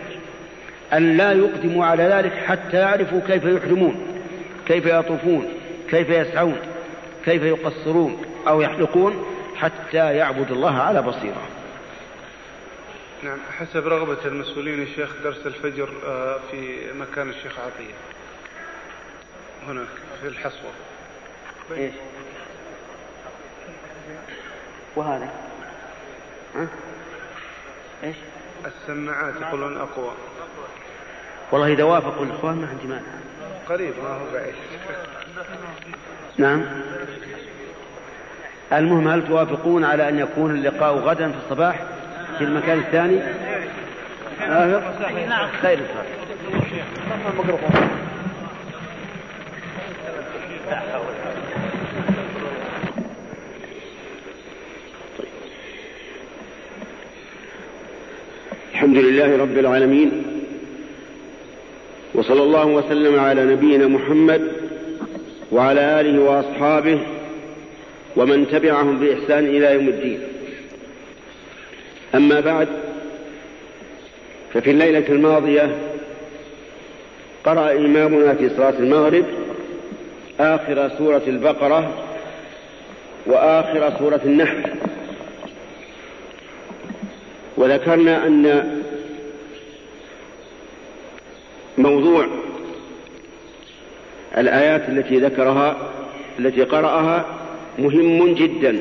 أن لا يقدموا على ذلك حتى يعرفوا كيف يحرمون كيف يطوفون كيف يسعون كيف يقصرون أو يحلقون حتى يعبد الله على بصيرة. نعم حسب رغبة المسؤولين الشيخ درس الفجر آه، في مكان الشيخ عطية. هناك في الحصوة. إيش؟ وهذا. ها؟ إيش؟ السماعات يقولون أقوى. والله إذا وافقوا الإخوان ما عندي مانع. قريب ما هو بعيد. نعم. المهم هل توافقون على أن يكون اللقاء غدا في الصباح في المكان الثاني؟ آه خير الحمد لله رب العالمين وصلى الله وسلم على نبينا محمد وعلى آله وأصحابه ومن تبعهم بإحسان إلى يوم الدين. أما بعد ففي الليلة الماضية قرأ إمامنا في صلاة المغرب آخر سورة البقرة وآخر سورة النحل. وذكرنا أن موضوع الآيات التي ذكرها التي قرأها مهم جدا.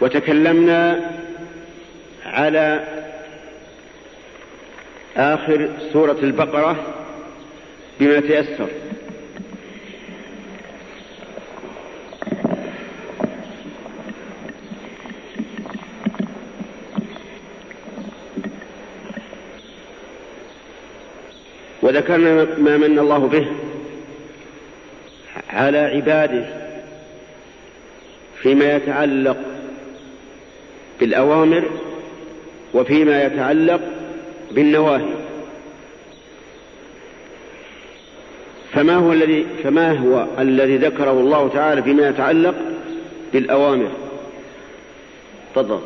وتكلمنا على آخر سورة البقرة بما تيسر. وذكرنا ما من الله به على عباده فيما يتعلق بالأوامر وفيما يتعلق بالنواهي. فما هو الذي فما هو الذي ذكره الله تعالى فيما يتعلق بالأوامر؟ تفضل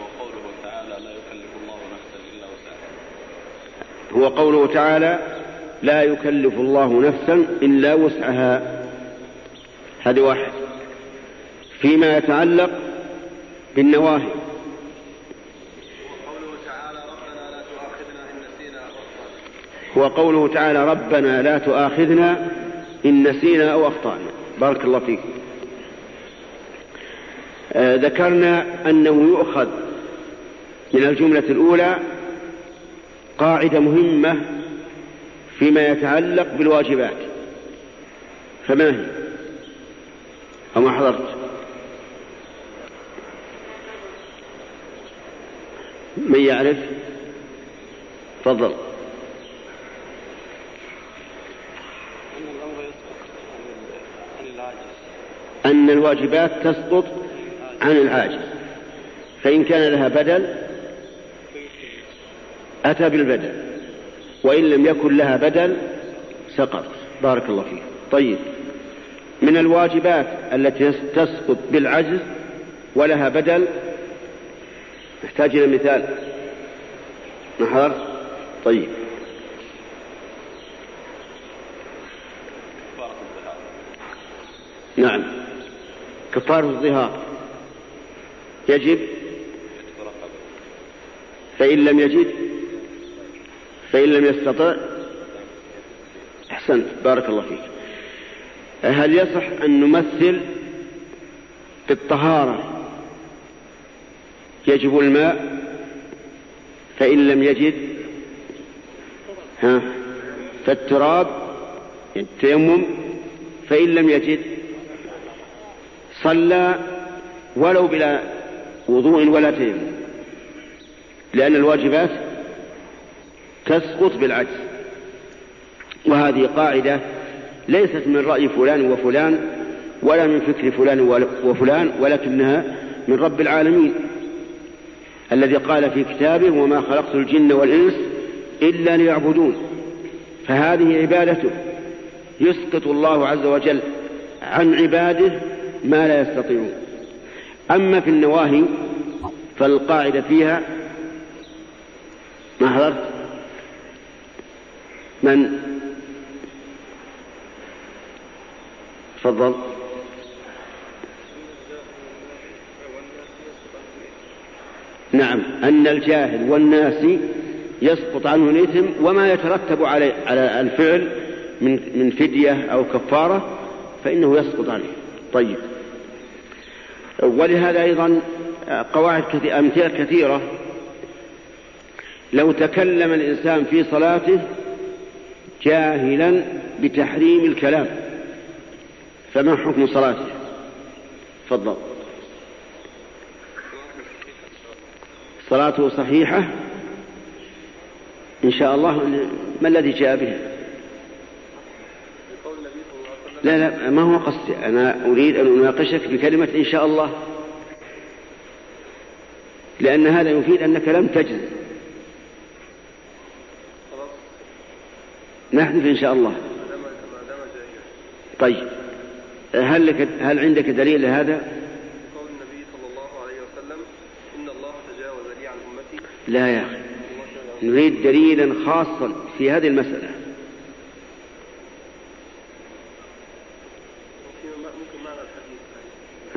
وقوله تعالى لا يكلف الله نفسا إلا هو قوله تعالى لا يكلف الله نفسا إلا وسعها. هذه واحد. فيما يتعلق بالنواهي. وقوله تعالى ربنا لا تؤاخذنا إن نسينا أو أخطأنا هو قوله تعالى ربنا لا تؤاخذنا إن نسينا أو أخطأنا. بارك الله فيك. آه ذكرنا أنه يؤخذ من الجملة الأولى قاعدة مهمة فيما يتعلق بالواجبات. فما هي؟ أو ما حضرت؟ من يعرف؟ تفضل. أن الواجبات تسقط عن العاجز. فإن كان لها بدل أتى بالبدل وإن لم يكن لها بدل سقط. بارك الله فيك. طيب من الواجبات التي تسقط بالعجز ولها بدل؟ نحتاج إلى مثال. حضرت طيب. نعم. كفارة الظهار. يجب؟ فإن لم يجد فإن لم يستطع أحسنت بارك الله فيك. هل يصح أن نمثل بالطهارة؟ يجب الماء فإن لم يجد ها فالتراب التيمم فإن لم يجد صلى ولو بلا وضوء ولا تيمم لأن الواجبات تسقط بالعجز وهذه قاعدة ليست من رأي فلان وفلان ولا من فكر فلان وفلان ولكنها من رب العالمين. الذي قال في كتابه وما خلقت الجن والإنس إلا ليعبدون فهذه عبادته. يسقط الله عز وجل عن عباده ما لا يستطيعون. أما في النواهي فالقاعدة فيها ما حضرت؟ من؟ تفضل. نعم. أن الجاهل والناس يسقط عنه الإثم وما يترتب على على الفعل من من فدية أو كفارة فإنه يسقط عنه. طيب. ولهذا أيضا قواعد كثيرة أمثلة كثيرة. لو تكلم الإنسان في صلاته جاهلا بتحريم الكلام. فما حكم صلاته؟ تفضل. صلاته صحيحة؟ إن شاء الله. ما الذي جاء به؟ لا لا ما هو قصدي. أنا أريد أن أناقشك بكلمة إن شاء الله. لأن هذا يفيد أنك لم تجز نحذف إن شاء الله. طيب. هل لك هل عندك دليل لهذا؟ قول النبي صلى الله عليه وسلم إن الله تجاوز لي عن أمتي. لا يا أخي. نريد دليلا خاصا في هذه المسألة.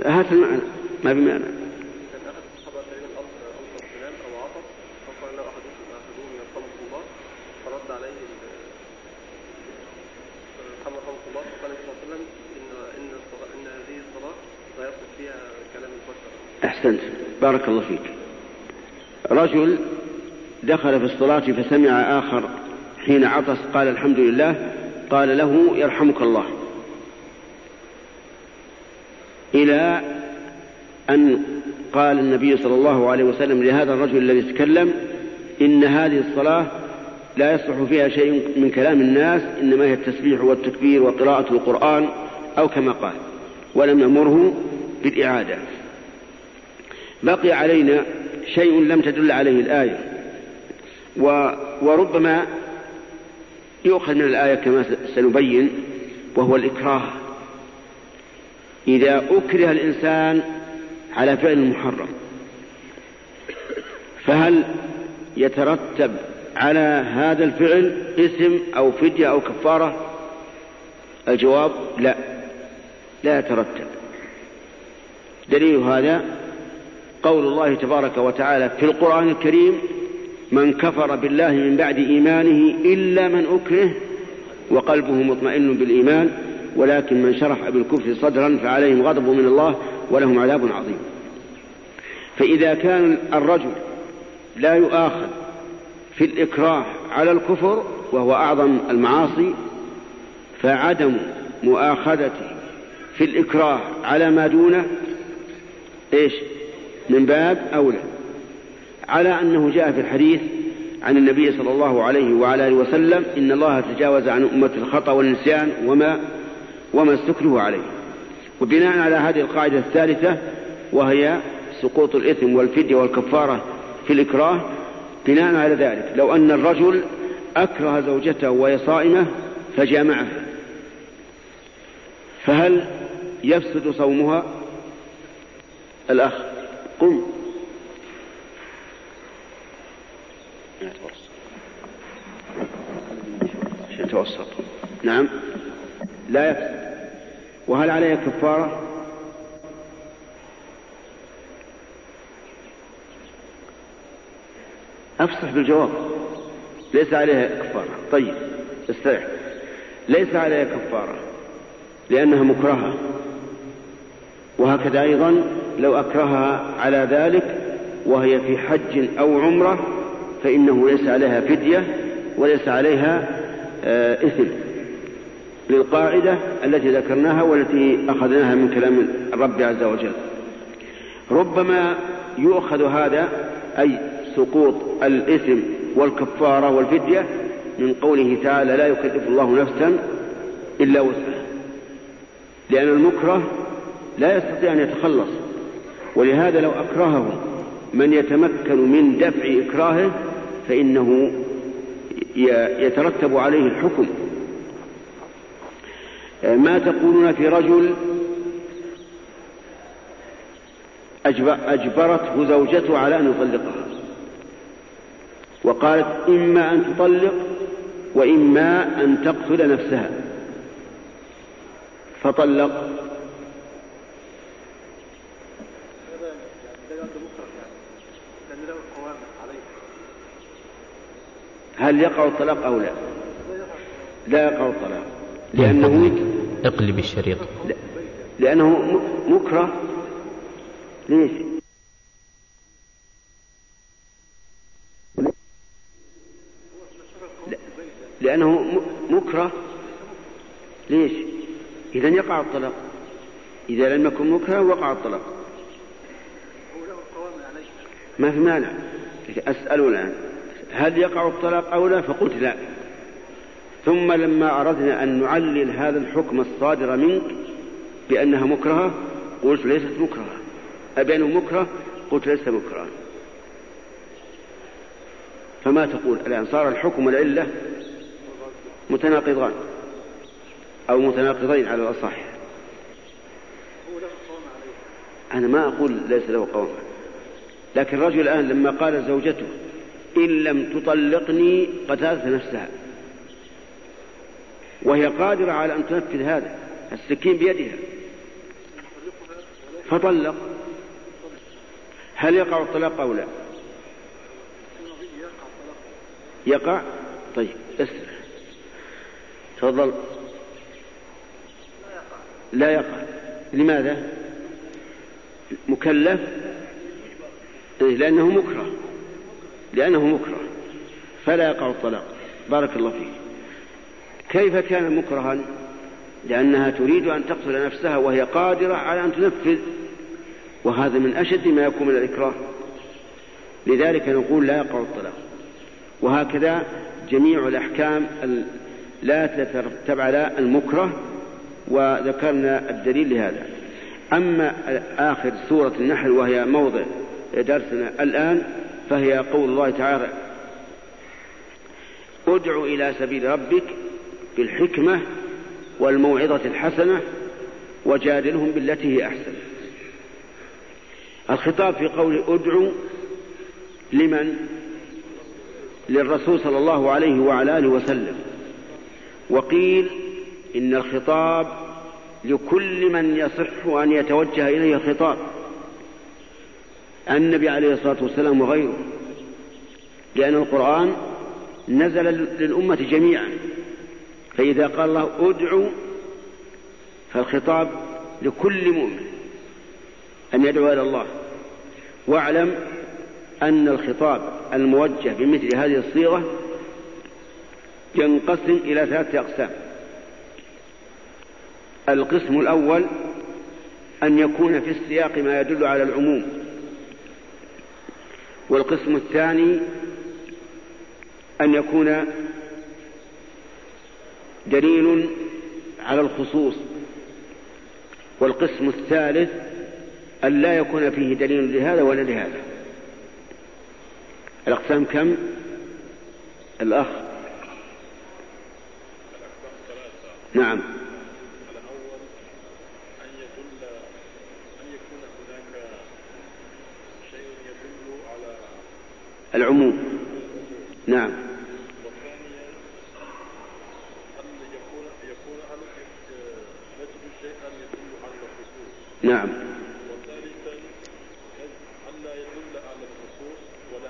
هات المعنى. ما بمعنى كان أحد الصحابة تقريبا ألقى ألقى السلام أو عطس فقال له أحدهم أحدهم من خمس الله فرد عليه ال- خمس خمس الله فقال النبي صلى الله عليه وسلم إن إن الصلاة إن هذه الصلاة لا يصح فيها كلام البشر أحسنت بارك الله فيك. رجل دخل في الصلاة فسمع آخر حين عطس قال الحمد لله قال له يرحمك الله. إلى أن قال النبي صلى الله عليه وسلم لهذا الرجل الذي تكلم إن هذه الصلاة لا يصلح فيها شيء من كلام الناس إنما هي التسبيح والتكبير وقراءة القرآن أو كما قال ولم يأمره بالإعادة. بقي علينا شيء لم تدل عليه الآية. و وربما يؤخذ من الآية كما سنبين وهو الإكراه. إذا أكره الإنسان على فعل محرم فهل يترتب على هذا الفعل اسم أو فدية أو كفارة؟ الجواب لا لا يترتب. دليل هذا قول الله تبارك وتعالى في القرآن الكريم من كفر بالله من بعد إيمانه إلا من أكره وقلبه مطمئن بالإيمان ولكن من شرح بالكفر صدرا فعليهم غضب من الله ولهم عذاب عظيم. فإذا كان الرجل لا يؤاخذ في الإكراه على الكفر وهو أعظم المعاصي فعدم مؤاخذته في الإكراه على ما دونه إيش؟ من باب أولى. على أنه جاء في الحديث عن النبي صلى الله عليه وعلى آله وسلم إن الله تجاوز عن أمة الخطأ والنسيان وما وما استكره عليه. وبناء على هذه القاعدة الثالثة وهي سقوط الإثم والفدية والكفارة في الإكراه بناء على ذلك لو أن الرجل أكره زوجته وهي صائمة فجامعها فهل يفسد صومها؟ الأخ. قم يتوسط. نعم. لا يفسد. وهل عليه كفارة؟ أفصح بالجواب. ليس عليها كفارة. طيب استريح. ليس عليها كفارة لأنها مكرهة. وهكذا أيضا لو أكرهها على ذلك وهي في حج أو عمرة فإنه ليس عليها فدية وليس عليها آه، إثم للقاعدة التي ذكرناها والتي أخذناها من كلام الرب عز وجل. ربما يؤخذ هذا أي سقوط الإثم والكفارة والفدية من قوله تعالى لا يكلف الله نفسا إلا وسعها لأن المكره لا يستطيع أن يتخلص. ولهذا لو أكرهه من يتمكن من دفع إكراهه فإنه يترتب عليه الحكم. ما تقولون في رجل أجبرته زوجته على أن يطلقها؟ وقالت إما أن تطلق وإما أن تقتل نفسها. فطلق هل يقع الطلاق أو لا؟ لا يقع الطلاق. لأنه اقلب الشريط لأنه مكره. ليش؟ لأنه مكره. ليش؟ إذا يقع الطلاق. إذا لم يكن مكره وقع الطلاق. ما في مانع. أسأل الآن. هل يقع الطلاق أو لا؟ فقلت لا. ثم لما أردنا أن نعلل هذا الحكم الصادر منك بأنها مكرهة قلت ليست مكرهة. أبينه مكره؟ قلت ليس مكرها فما تقول؟ الآن صار الحكم والعلة متناقضان أو متناقضين على الأصح. أنا ما أقول ليس له قوام. لكن الرجل الآن لما قال زوجته إن لم تطلقني قتلت نفسها. وهي قادرة على أن تنفذ هذا السكين بيدها. فطلق. هل يقع الطلاق أو لا؟ يقع؟ طيب اسمع تفضل. لا يقع. لماذا؟ مكلف؟ إيه، لأنه مكره. لأنه مكره. فلا يقع الطلاق. بارك الله فيك. كيف كان مكرها؟ لأنها تريد أن تقتل نفسها وهي قادرة على أن تنفذ. وهذا من أشد ما يكون من الإكراه. لذلك نقول لا يقع الطلاق. وهكذا جميع الأحكام لا تترتب على المكره وذكرنا الدليل لهذا. أما آخر سورة النحل وهي موضع درسنا الآن فهي قول الله تعالى ادع إلى سبيل ربك بالحكمة والموعظة الحسنة وجادلهم بالتي هي أحسن. الخطاب في قول ادعو لمن؟ للرسول صلى الله عليه وعلى آله وسلم. وقيل إن الخطاب لكل من يصح أن يتوجه إليه الخطاب. النبي عليه الصلاة والسلام وغيره. لأن القرآن نزل للأمة جميعا. فإذا قال الله ادعوا فالخطاب لكل مؤمن أن يدعو إلى الله. واعلم أن الخطاب الموجه بمثل هذه الصيغة ينقسم إلى ثلاثة أقسام. القسم الأول أن يكون في السياق ما يدل على العموم. والقسم الثاني أن يكون دليل على الخصوص والقسم الثالث أن لا يكون فيه دليل لهذا ولا لهذا. الأقسام كم؟ الأخ. نعم الأول أن يدل أن يكون هناك شيء يدل على العموم نعم والثانيا أن يكون يكون أن نجد شيئا يدل على الخصوص نعم والثالثا أن لا يدل على الخصوص ولا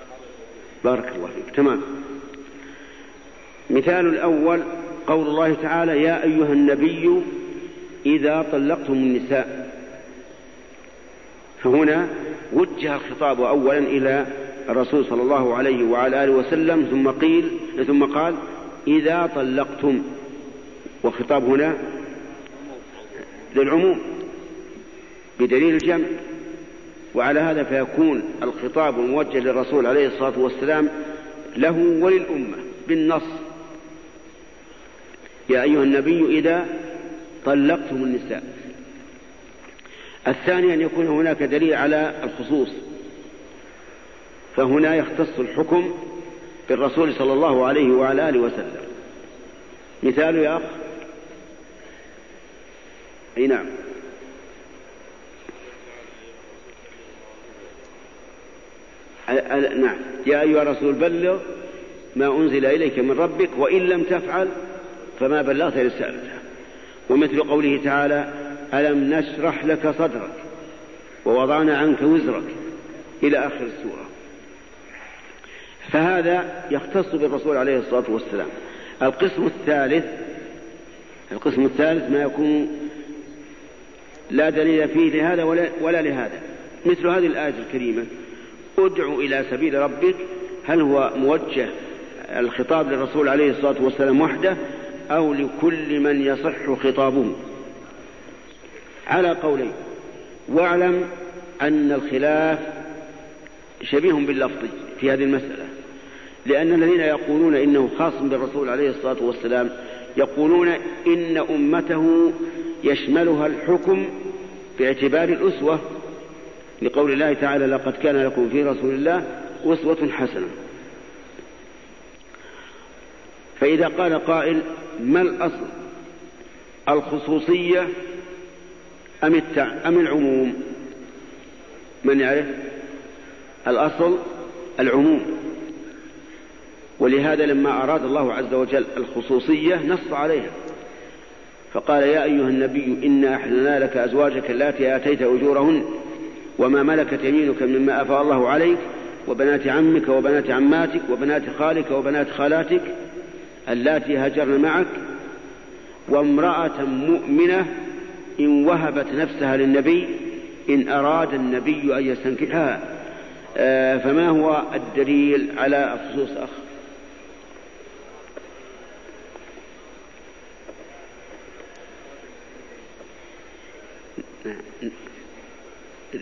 على العموم بارك الله فيك. تمام. مثال الأول قول الله تعالى يا أيها النبي إذا طلقتم النساء. فهنا وجه الخطاب أولا إلى الرسول صلى الله عليه وعلى آله وسلم ثم قيل ثم قال إذا طلقتم. والخطاب هنا للعموم بدليل الجمع. وعلى هذا فيكون الخطاب الموجه للرسول عليه الصلاة والسلام له وللأمة بالنص. يا أيها النبي إذا طلقتم النساء. الثاني أن يكون هناك دليل على الخصوص. فهنا يختص الحكم بالرسول صلى الله عليه وعلى آله وسلم. مثال يا أخ. أي نعم. نعم. يا أيها الرسول بلغ ما أنزل إليك من ربك وإن لم تفعل فما بلغت رسالته. ومثل قوله تعالى ألم نشرح لك صدرك ووضعنا عنك وزرك إلى آخر السورة. فهذا يختص بالرسول عليه الصلاة والسلام. القسم الثالث القسم الثالث ما يكون لا دليل فيه لهذا ولا, ولا لهذا. مثل هذه الآية الكريمة ادع إلى سبيل ربك هل هو موجه الخطاب للرسول عليه الصلاة والسلام وحده أو لكل من يصح خطابه؟ على قولين. واعلم أن الخلاف شبيه باللفظ في هذه المسألة. لأن الذين يقولون إنه خاص بالرسول عليه الصلاة والسلام يقولون إن أمته يشملها الحكم باعتبار الأسوة. لقول الله تعالى لقد كان لكم في رسول الله أسوة حسنة. فإذا قال قائل ما الأصل؟ الخصوصية أم, التع... أم العموم؟ من يعرف؟ الأصل العموم. ولهذا لما أراد الله عز وجل الخصوصية نص عليها. فقال يا أيها النبي إنا أحللنا لك أزواجك اللاتي آتيت أجورهن وما ملكت يمينك مما أفاء الله عليك وبنات عمك وبنات عماتك وبنات خالك وبنات خالاتك اللاتي هاجرن معك وامرأة مؤمنة إن وهبت نفسها للنبي إن أراد النبي أن يستنكحها. آه فما هو الدليل على الخصوص أخ؟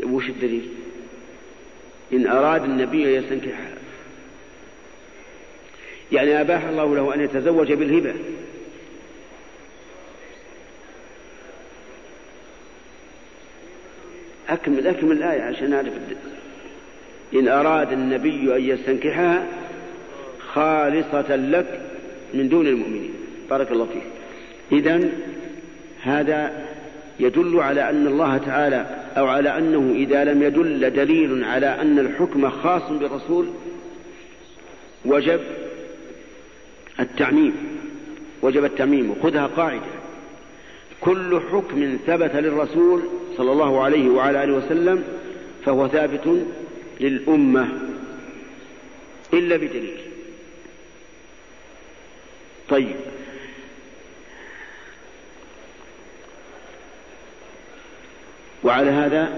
وش الدليل؟ إن أراد النبي أن يستنكحها يعني أباح الله له أن يتزوج بالهبة. أكمل أكمل الآية عشان أعرف إن أراد النبي أن يستنكحها خالصة لك من دون المؤمنين. بارك الله فيك. إذا هذا يدل على أن الله تعالى أو على أنه إذا لم يدل دليل على أن الحكم خاص بالرسول وجب التعميم وجب التعميم وخذها قاعدة. كل حكم ثبت للرسول صلى الله عليه وعلى آله وسلم فهو ثابت للأمة إلا بدليل. طيب. وعلى هذا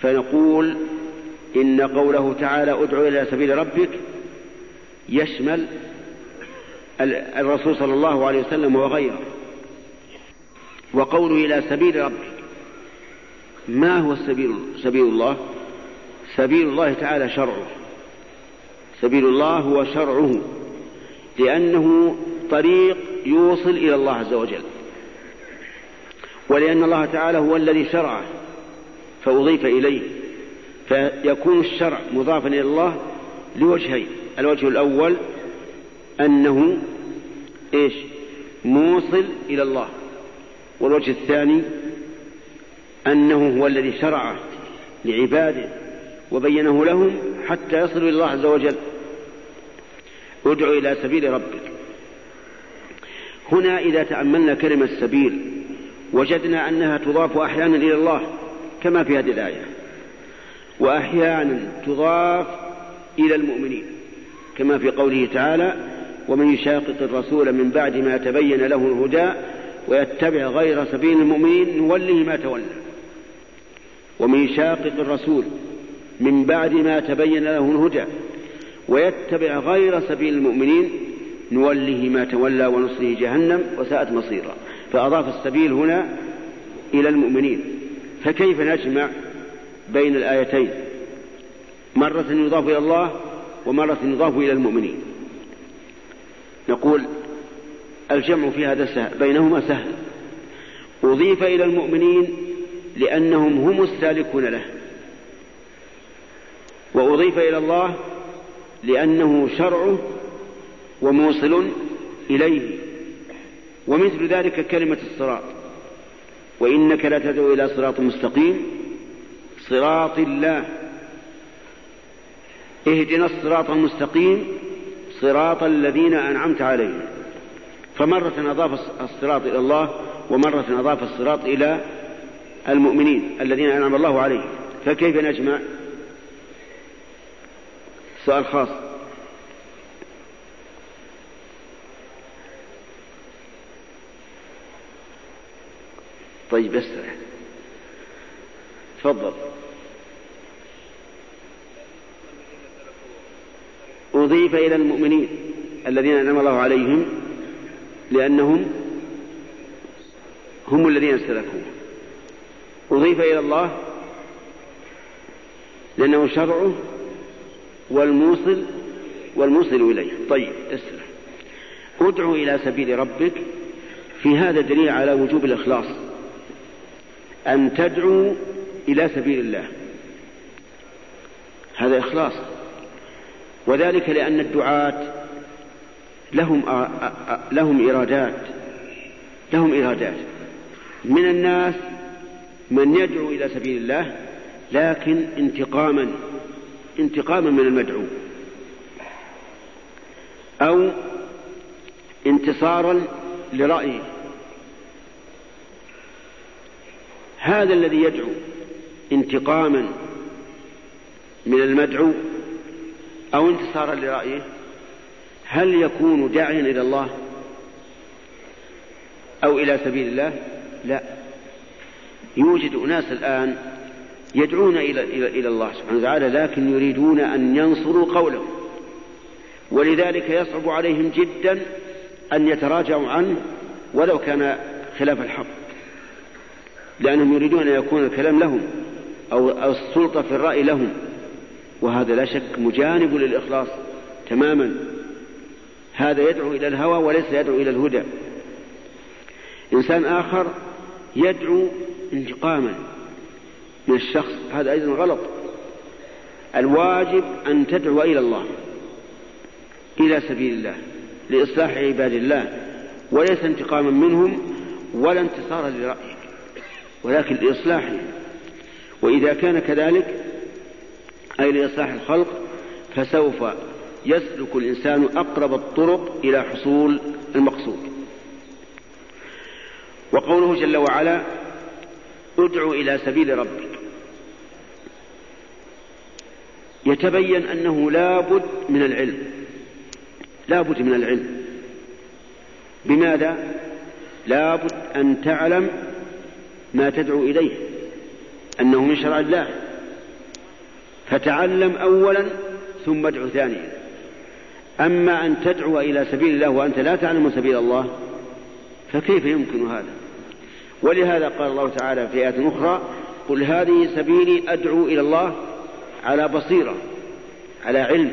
فنقول إن قوله تعالى ادع إلى سبيل ربك يشمل الرسول صلى الله عليه وسلم وغيره. وقوله إلى سبيل ربك ما هو السبيل سبيل الله؟ سبيل الله تعالى شرعه. سبيل الله هو شرعه لأنه طريق يوصل إلى الله عز وجل. ولأن الله تعالى هو الذي شرعه فأضيف إليه. فيكون الشرع مضافا إلى الله لوجهين الوجه الأول أنه إيش؟ موصل إلى الله. والوجه الثاني أنه هو الذي شرعه لعباده وبينه لهم حتى يصلوا إلى الله عز وجل. ادع إلى سبيل ربك. هنا إذا تأملنا كلمة السبيل وجدنا أنها تضاف أحيانا إلى الله كما في هذه الآية. وأحيانا تضاف إلى المؤمنين كما في قوله تعالى ومن يشاقق الرسول من بعد ما تبين له الهدى ويتبع غير سبيل المؤمنين نوله ما تولى. ومن يشاقق الرسول من بعد ما تبين له الهدى ويتبع غير سبيل المؤمنين نوله ما تولى ونصله جهنم وساءت مصيرا. فأضاف السبيل هنا إلى المؤمنين. فكيف نجمع بين الآيتين؟ مرة يضاف إلى الله ومرة يضاف إلى المؤمنين. نقول الجمع في هذا سهل بينهما سهل. أضيف إلى المؤمنين لأنهم هم السالكون له. وأضيف إلى الله لأنه شرعه وموصل إليه. ومثل ذلك كلمة الصراط. وإنك لتدعو إلى صراط مستقيم. صراط الله. اهدنا الصراط المستقيم. صراط الذين أنعمت عليهم. فمرة أضاف الصراط إلى الله ومرة أضاف الصراط إلى المؤمنين الذين أنعم الله عليهم. فكيف نجمع؟ سؤال خاص. طيب استرح تفضل. أضيف إلى المؤمنين الذين أنعم الله عليهم لأنهم هم الذين سلكوه أضيف إلى الله لأنه شرعه والموصل والموصل إليه. طيب اسرع. ادعو إلى سبيل ربك في هذا دليل على وجوب الإخلاص. أن تدعو إلى سبيل الله. هذا إخلاص. وذلك لأن الدعاة لهم لهم إرادات لهم إرادات. من الناس من يدعو إلى سبيل الله لكن انتقاما انتقاما من المدعو. أو انتصارا لرأيه. هذا الذي يدعو انتقاما من المدعو أو انتصارا لرأيه هل يكون داعيا إلى الله أو إلى سبيل الله؟ لا. يوجد أناس الآن يدعون إلى, إلى, إلى الله سبحانه وتعالى لكن يريدون أن ينصروا قوله ولذلك يصعب عليهم جدا أن يتراجعوا عنه ولو كان خلاف الحق. لأنهم يريدون أن يكون الكلام لهم أو السلطة في الرأي لهم. وهذا لا شك مجانب للإخلاص تماما. هذا يدعو إلى الهوى وليس يدعو إلى الهدى. إنسان آخر يدعو انتقاما من الشخص. هذا أيضا غلط. الواجب أن تدعو إلى الله إلى سبيل الله لإصلاح عباد الله وليس انتقاما منهم ولا انتصارا لرأيك ولكن لإصلاحهم وإذا كان كذلك أي لإصلاح الخلق فسوف يسلك الإنسان أقرب الطرق إلى حصول المقصود. وقوله جل وعلا ادع إلى سبيل ربك. يتبين أنه لا بد من العلم. لا بد من العلم. بماذا؟ لا بد أن تعلم ما تدعو إليه أنه من شرع الله. فتعلم أولا ثم ادعو ثانيا. أما أن تدعو إلى سبيل الله وأنت لا تعلم سبيل الله فكيف يمكن هذا؟ ولهذا قال الله تعالى في آية أخرى قل هذه سبيلي أدعو إلى الله على بصيرة على علم.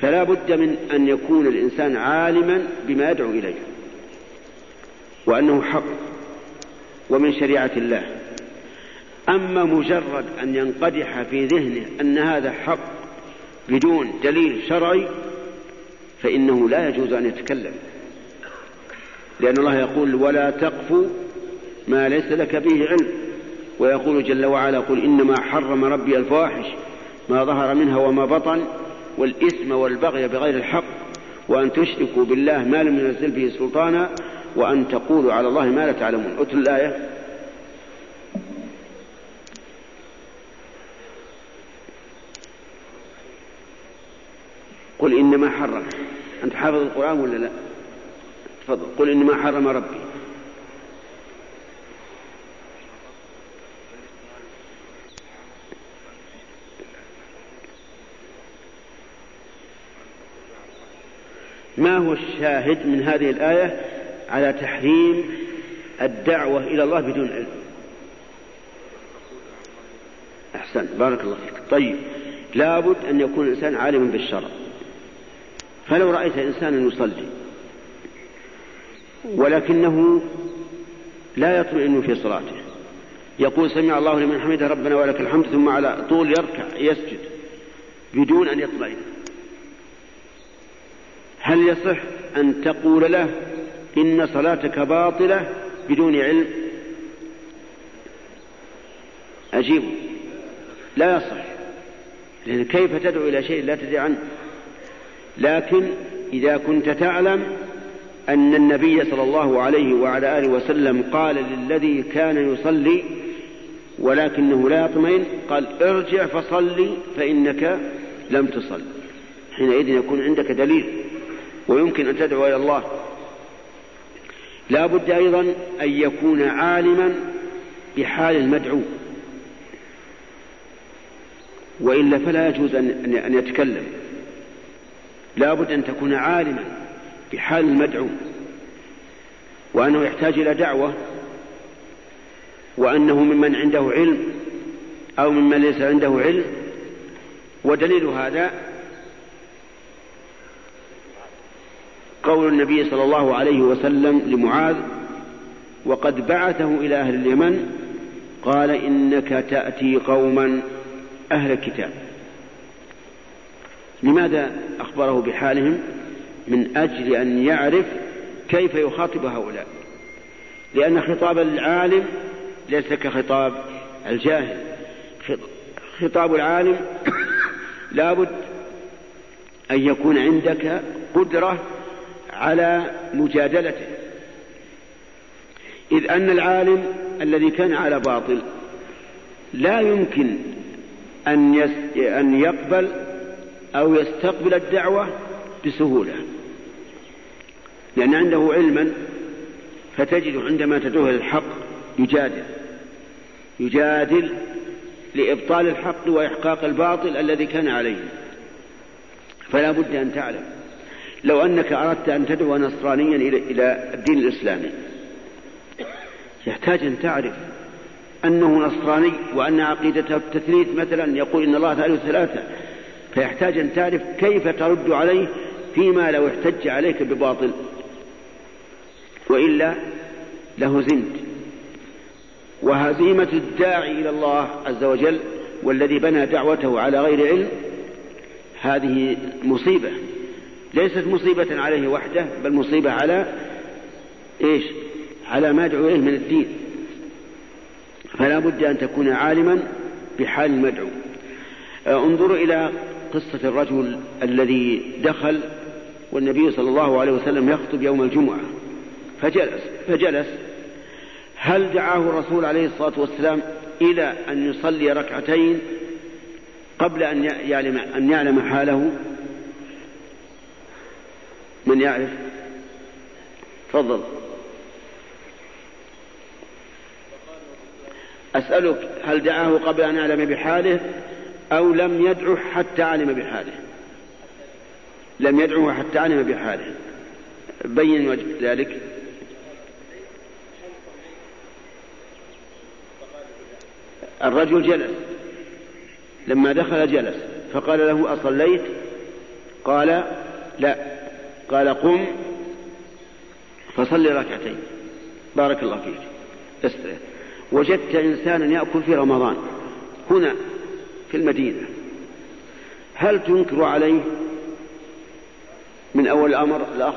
فلا بد من أن يكون الإنسان عالما بما يدعو إليه وأنه حق. ومن شريعة الله. أما مجرد أن ينقدح في ذهنه أن هذا حق بدون دليل شرعي فإنه لا يجوز أن يتكلم. لأن الله يقول ولا تقف ما ليس لك به علم. ويقول جل وعلا قل إنما حرم ربي الفواحش ما ظهر منها وما بطن والإثم والبغي بغير الحق وأن تشركوا بالله ما لم ينزل به سلطانا وأن تقولوا على الله ما لا تعلمون. اتل الآية. قل إنما حرم. أنت حافظ القرآن ولا لا؟ تفضل. قل إنما حرم ربي. ما هو الشاهد من هذه الآية؟ على تحريم الدعوة إلى الله بدون علم. أحسن بارك الله فيك. طيب. لابد أن يكون الإنسان عالما بالشرع. فلو رأيت إنسانا يصلي ولكنه لا يطمئن في صلاته يقول سمع الله لمن حمده ربنا ولك الحمد ثم على طول يركع يسجد بدون أن يطمئن. هل يصح أن تقول له إن صلاتك باطلة بدون علم. أجيب. لا يصح. لأن كيف تدعو إلى شيء لا تدري عنه. لكن إذا كنت تعلم أن النبي صلى الله عليه وعلى آله وسلم قال للذي كان يصلي ولكنه لا يطمئن قال ارجع فصلي فإنك لم تصل. حينئذ يكون عندك دليل. ويمكن أن تدعو إلى الله. لا بد أيضا أن يكون عالما بحال المدعو. وإلا فلا يجوز أن يتكلم. لا بد أن تكون عالما بحال المدعو. وأنه يحتاج إلى دعوة. وأنه ممن عنده علم أو ممن ليس عنده علم. ودليل هذا قول النبي صلى الله عليه وسلم لمعاذ وقد بعثه إلى أهل اليمن قال إنك تأتي قوما أهل الكتاب. لماذا أخبره بحالهم؟ من أجل أن يعرف كيف يخاطب هؤلاء. لأن خطاب العالم ليس كخطاب الجاهل. خطاب العالم لابد أن يكون عندك قدرة على مجادلته. إذ أن العالم الذي كان على باطل لا يمكن أن أن يقبل أو يستقبل الدعوة بسهولة. لأن عنده علما فتجد عندما تدعوه للحق يجادل. يجادل لإبطال الحق وإحقاق الباطل الذي كان عليه. فلا بد أن تعلم. لو أنك أردت أن تدعو نصرانيا إلى الدين الإسلامي. يحتاج أن تعرف أنه نصراني وأن عقيدته التثليث مثلا يقول إن الله ثالث ثلاثة. فيحتاج أن تعرف كيف ترد عليه فيما لو احتج عليك بباطل. وإلا لهزمت وهزيمة الداعي إلى الله عز وجل والذي بنى دعوته على غير علم هذه مصيبة. ليست مصيبة عليه وحده بل مصيبة على إيش؟ على ما يدعو إليه من الدين. فلا بد أن تكون عالما بحال المدعو. آه، انظروا إلى قصة الرجل الذي دخل والنبي صلى الله عليه وسلم يخطب يوم الجمعة. فجلس فجلس. هل دعاه الرسول عليه الصلاة والسلام إلى أن يصلي ركعتين قبل أن يعلم أن يعلم حاله؟ من يعرف؟ تفضل. أسألك هل دعاه قبل أن يعلم بحاله أو لم يدعه حتى علم بحاله؟ لم يدعه حتى علم بحاله. بين وجه ذلك. الرجل جلس. لما دخل جلس فقال له أصليت؟ قال لا. قال قم فصل ركعتين. بارك الله فيك. وجدت إنسانا يأكل في رمضان. هنا في المدينة. هل تنكر عليه من أول الأمر الأخ؟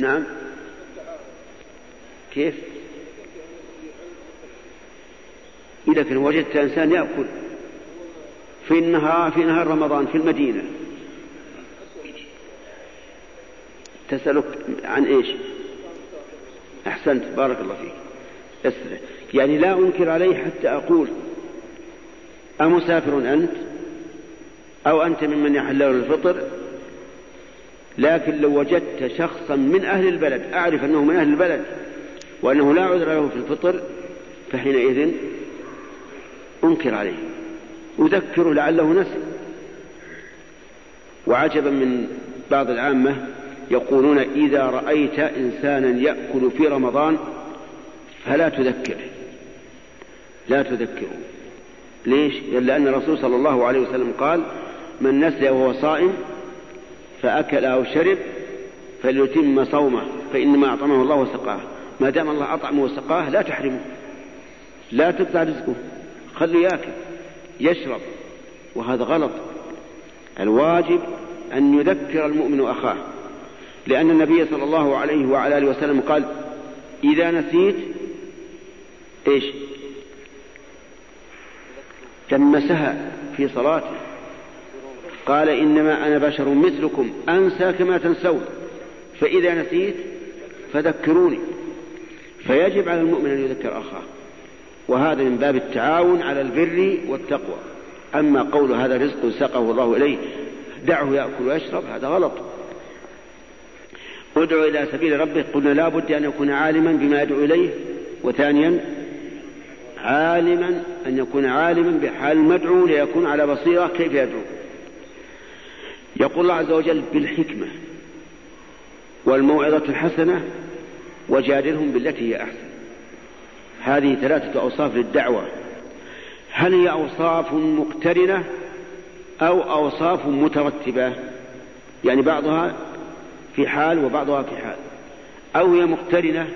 نعم. كيف؟ إذا كان وجدت إنسان يأكل في النهار في نهار رمضان في المدينة. تسألك عن إيش؟ أحسنت بارك الله فيك. أسرع. يعني لا أنكر عليه حتى أقول أمسافر أنت؟ أو أنت ممن يحل له الفطر؟ لكن لو وجدت شخصا من أهل البلد أعرف أنه من أهل البلد وأنه لا عذر له في الفطر فحينئذ أنكر عليه. أذكره لعله نسي. وعجبا من بعض العامة يقولون إذا رأيت إنسانا يأكل في رمضان فلا تذكره. لا تذكره. ليش؟ لأن الرسول صلى الله عليه وسلم قال من نسي وهو صائم فأكل أو شرب فليتم صومه فإنما أطعمه الله وسقاه. ما دام الله أطعمه وسقاه لا تحرمه. لا تقطع رزقه. خليه يأكل. يشرب وهذا غلط. الواجب أن يذكر المؤمن أخاه لأن النبي صلى الله عليه وعلى آله وسلم قال إذا نسيت إيش؟ تمسها في صلاته. قال إنما أنا بشر مثلكم أنسى كما تنسون فإذا نسيت فذكروني. فيجب على المؤمن أن يذكر أخاه. وهذا من باب التعاون على البر والتقوى. أما قول هذا رزق سقه الله إليه دعه يأكل ويشرب هذا غلط. ادعو إلى سبيل ربه قلنا لا بد أن يكون عالما بما يدعو إليه. وثانيا عالما أن يكون عالما بحال المدعو ليكون على بصيرة كيف يدعو. يقول الله عز وجل بالحكمة والموعظة الحسنة وجادلهم بالتي هي أحسن. هذه ثلاثة أوصاف للدعوة. هل هي أوصاف مقترنة أو أوصاف مترتبة؟ يعني بعضها في حال وبعضها في حال. أو هي مقترنة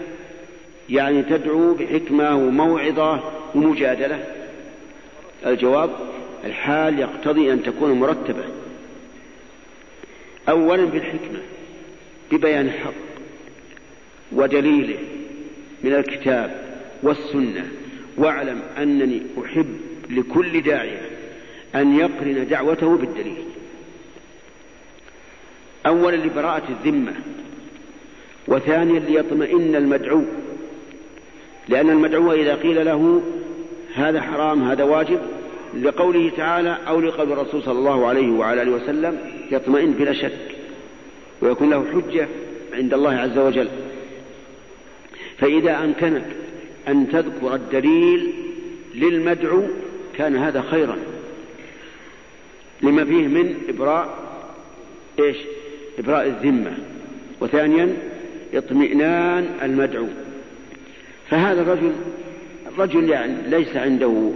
يعني تدعو بحكمة وموعظة ومجادلة؟ الجواب الحال يقتضي أن تكون مرتبة. أولا بالحكمة ببيان الحق ودليله من الكتاب. والسنة. واعلم أنني أحب لكل داعية أن يقرن دعوته بالدليل. أولا لبراءة الذمة وثانيا ليطمئن المدعو. لأن المدعو إذا قيل له هذا حرام هذا واجب لقوله تعالى أو لقول الرسول صلى الله عليه وعلى آله وسلم يطمئن بلا شك ويكون له حجة عند الله عز وجل. فإذا أمكنك أن تذكر الدليل للمدعو كان هذا خيرا. لما فيه من إبراء إيش؟ إبراء الذمة. وثانيا اطمئنان المدعو. فهذا الرجل رجل يعني ليس عنده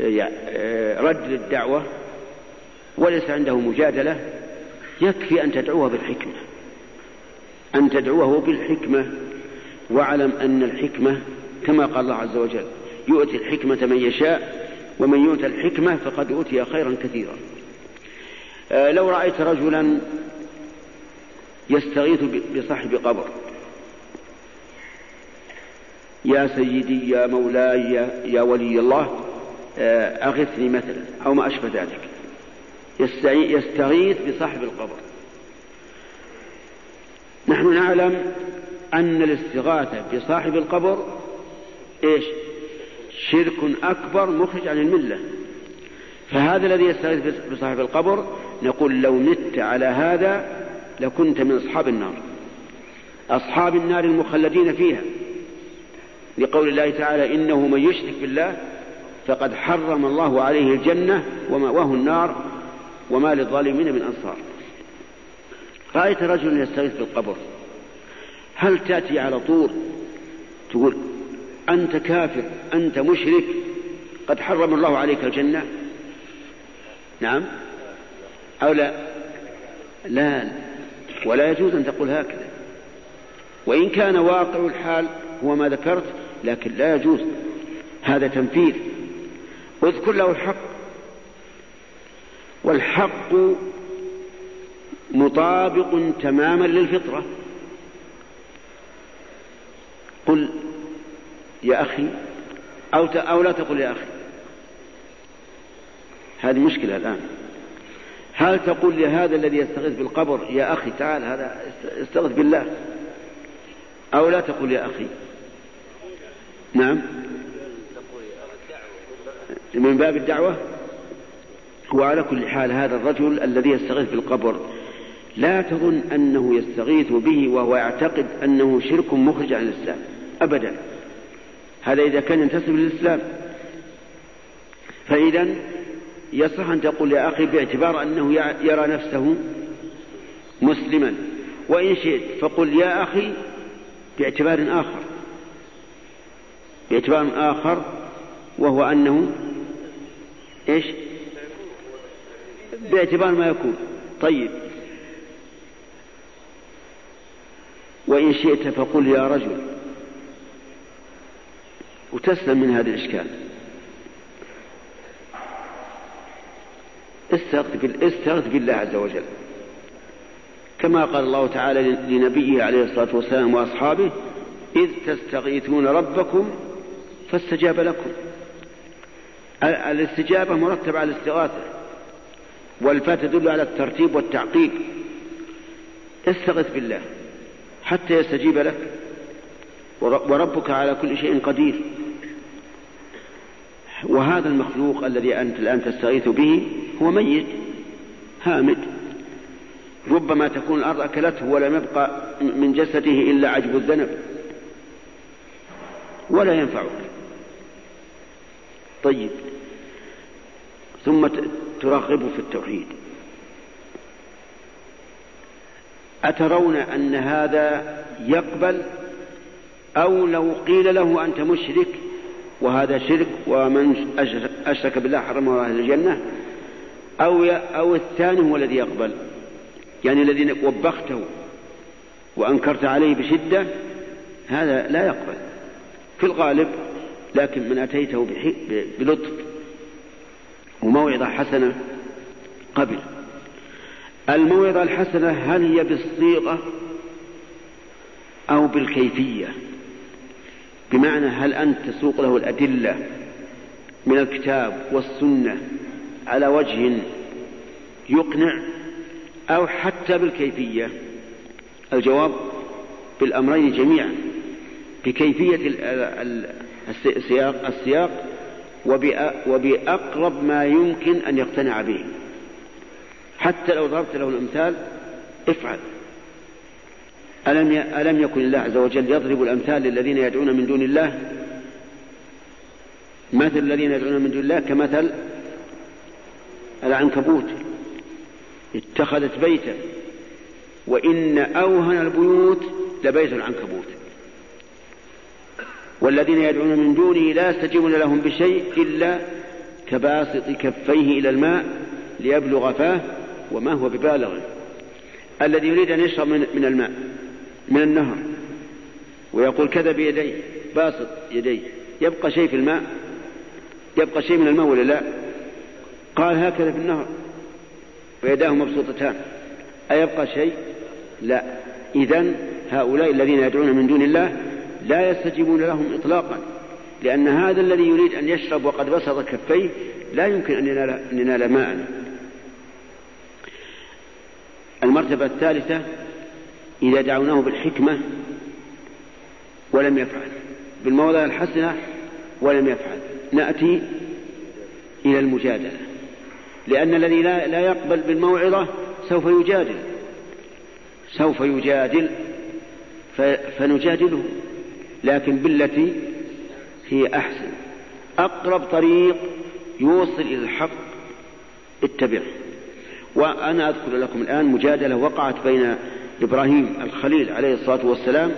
آه، رد للدعوة وليس عنده مجادلة يكفي أن تدعوه بالحكمة. أن تدعوه بالحكمة واعلم أن الحكمة كما قال الله عز وجل يؤتي الحكمة من يشاء ومن يؤت الحكمة فقد أوتي خيرا كثيرا. آه، لو رأيت رجلا يستغيث بصاحب قبر يا سيدي يا مولاي يا ولي الله آه، أغثني مثلا أو ما أشبه ذلك. يستغيث بصاحب القبر. نحن نعلم أن الاستغاثة بصاحب القبر إيش؟ شرك أكبر مخرج عن الملة. فهذا الذي يستغيث بصاحب القبر نقول لو مت على هذا لكنت من أصحاب النار. أصحاب النار المخلدين فيها. لقول الله تعالى إنه من يشرك بالله فقد حرم الله عليه الجنة ومأواه النار وما للظالمين من أنصار. رأيت رجلا يستغيث بالقبر. هل تأتي على طول تقول أنت كافر أنت مشرك قد حرم الله عليك الجنة؟ نعم. أو لا؟ لا. ولا يجوز أن تقول هكذا. وإن كان واقع الحال هو ما ذكرت لكن لا يجوز. هذا تنفيذ. اذكر له الحق. والحق مطابق تماما للفطرة. قل يا أخي أو أو لا تقل يا أخي. هذه مشكلة الآن. هل تقول لهذا الذي يستغيث بالقبر يا أخي تعال هذا استغيث بالله. أو لا تقول يا أخي. نعم. من باب الدعوة وعلى كل حال هذا الرجل الذي يستغيث بالقبر. لا تظن أنه يستغيث به وهو يعتقد أنه شرك مخرج عن الإسلام. أبدا. هذا إذا كان ينتسب للإسلام. فإذا يصح أن تقول يا أخي باعتبار أنه يرى نفسه مسلما. وإن شئت فقل يا أخي باعتبار آخر. باعتبار آخر وهو أنه إيش؟ باعتبار ما يكون. طيب. وإن شئت فقل يا رجل. وتسلم من هذا الإشكال. استغث بالله عز وجل. كما قال الله تعالى لنبيه عليه الصلاة والسلام وأصحابه إذ تستغيثون ربكم فاستجاب لكم. الاستجابة مرتبة على الاستغاثة والفاء تدل على الترتيب والتعقيب استغث بالله حتى يستجيب لك وربك على كل شيء قدير. وهذا المخلوق الذي أنت الآن تستغيث به هو ميت هامد. ربما تكون الأرض أكلته ولم يبقى من جسده إلا عجب الذنب. ولا ينفعك. طيب. ثم ترغب في التوحيد. أترون أن هذا يقبل؟ أو لو قيل له أنت مشرك وهذا شرك ومن أشرك بالله حرمه الله الجنة أو أو الثاني هو الذي يقبل. يعني الذي وبخته وأنكرت عليه بشدة هذا لا يقبل. في الغالب لكن من أتيته بلطف وموعظة حسنة قبل. الموعظة الحسنة هل هي بالصيغة أو بالكيفية؟ بمعنى هل أنت تسوق له الأدلة من الكتاب والسنة على وجه يقنع أو حتى بالكيفية؟ الجواب بالأمرين جميعا بكيفية السياق, السياق وبأقرب ما يمكن أن يقتنع به. حتى لو ضربت له الأمثال افعل. ألم ألم يكن الله عز وجل يضرب الأمثال للذين يدعون من دون الله؟ مثل الذين يدعون من دون الله كمثل العنكبوت. اتخذت بيتا. وإن أوهن البيوت لبيت العنكبوت. والذين يدعون من دونه لا يستجيبون لهم بشيء إلا كباسط كفيه إلى الماء ليبلغ فاه وما هو ببالغ الذي يريد أن يشرب من الماء. من النهر. ويقول كذا بيديه باسط يديه. يبقى شيء في الماء؟ يبقى شيء من الماء ولا لا؟ قال هكذا في النهر. ويداه مبسوطتان. أيبقى شيء؟ لا. إذا هؤلاء الذين يدعون من دون الله لا يستجيبون لهم إطلاقا لأن هذا الذي يريد أن يشرب وقد بسط كفيه لا يمكن أن ينال, أن ينال ماء. المرتبة الثالثة إذا دعوناه بالحكمة ولم يفعل بالموضع الحسنة ولم يفعل. نأتي إلى المجادلة لأن الذي لا, لا يقبل بالموعظة سوف يجادل سوف يجادل فنجادله لكن بالتي هي أحسن. أقرب طريق يوصل إلى الحق اتبعه. وأنا أذكر لكم الآن مجادلة وقعت بين إبراهيم الخليل عليه الصلاة والسلام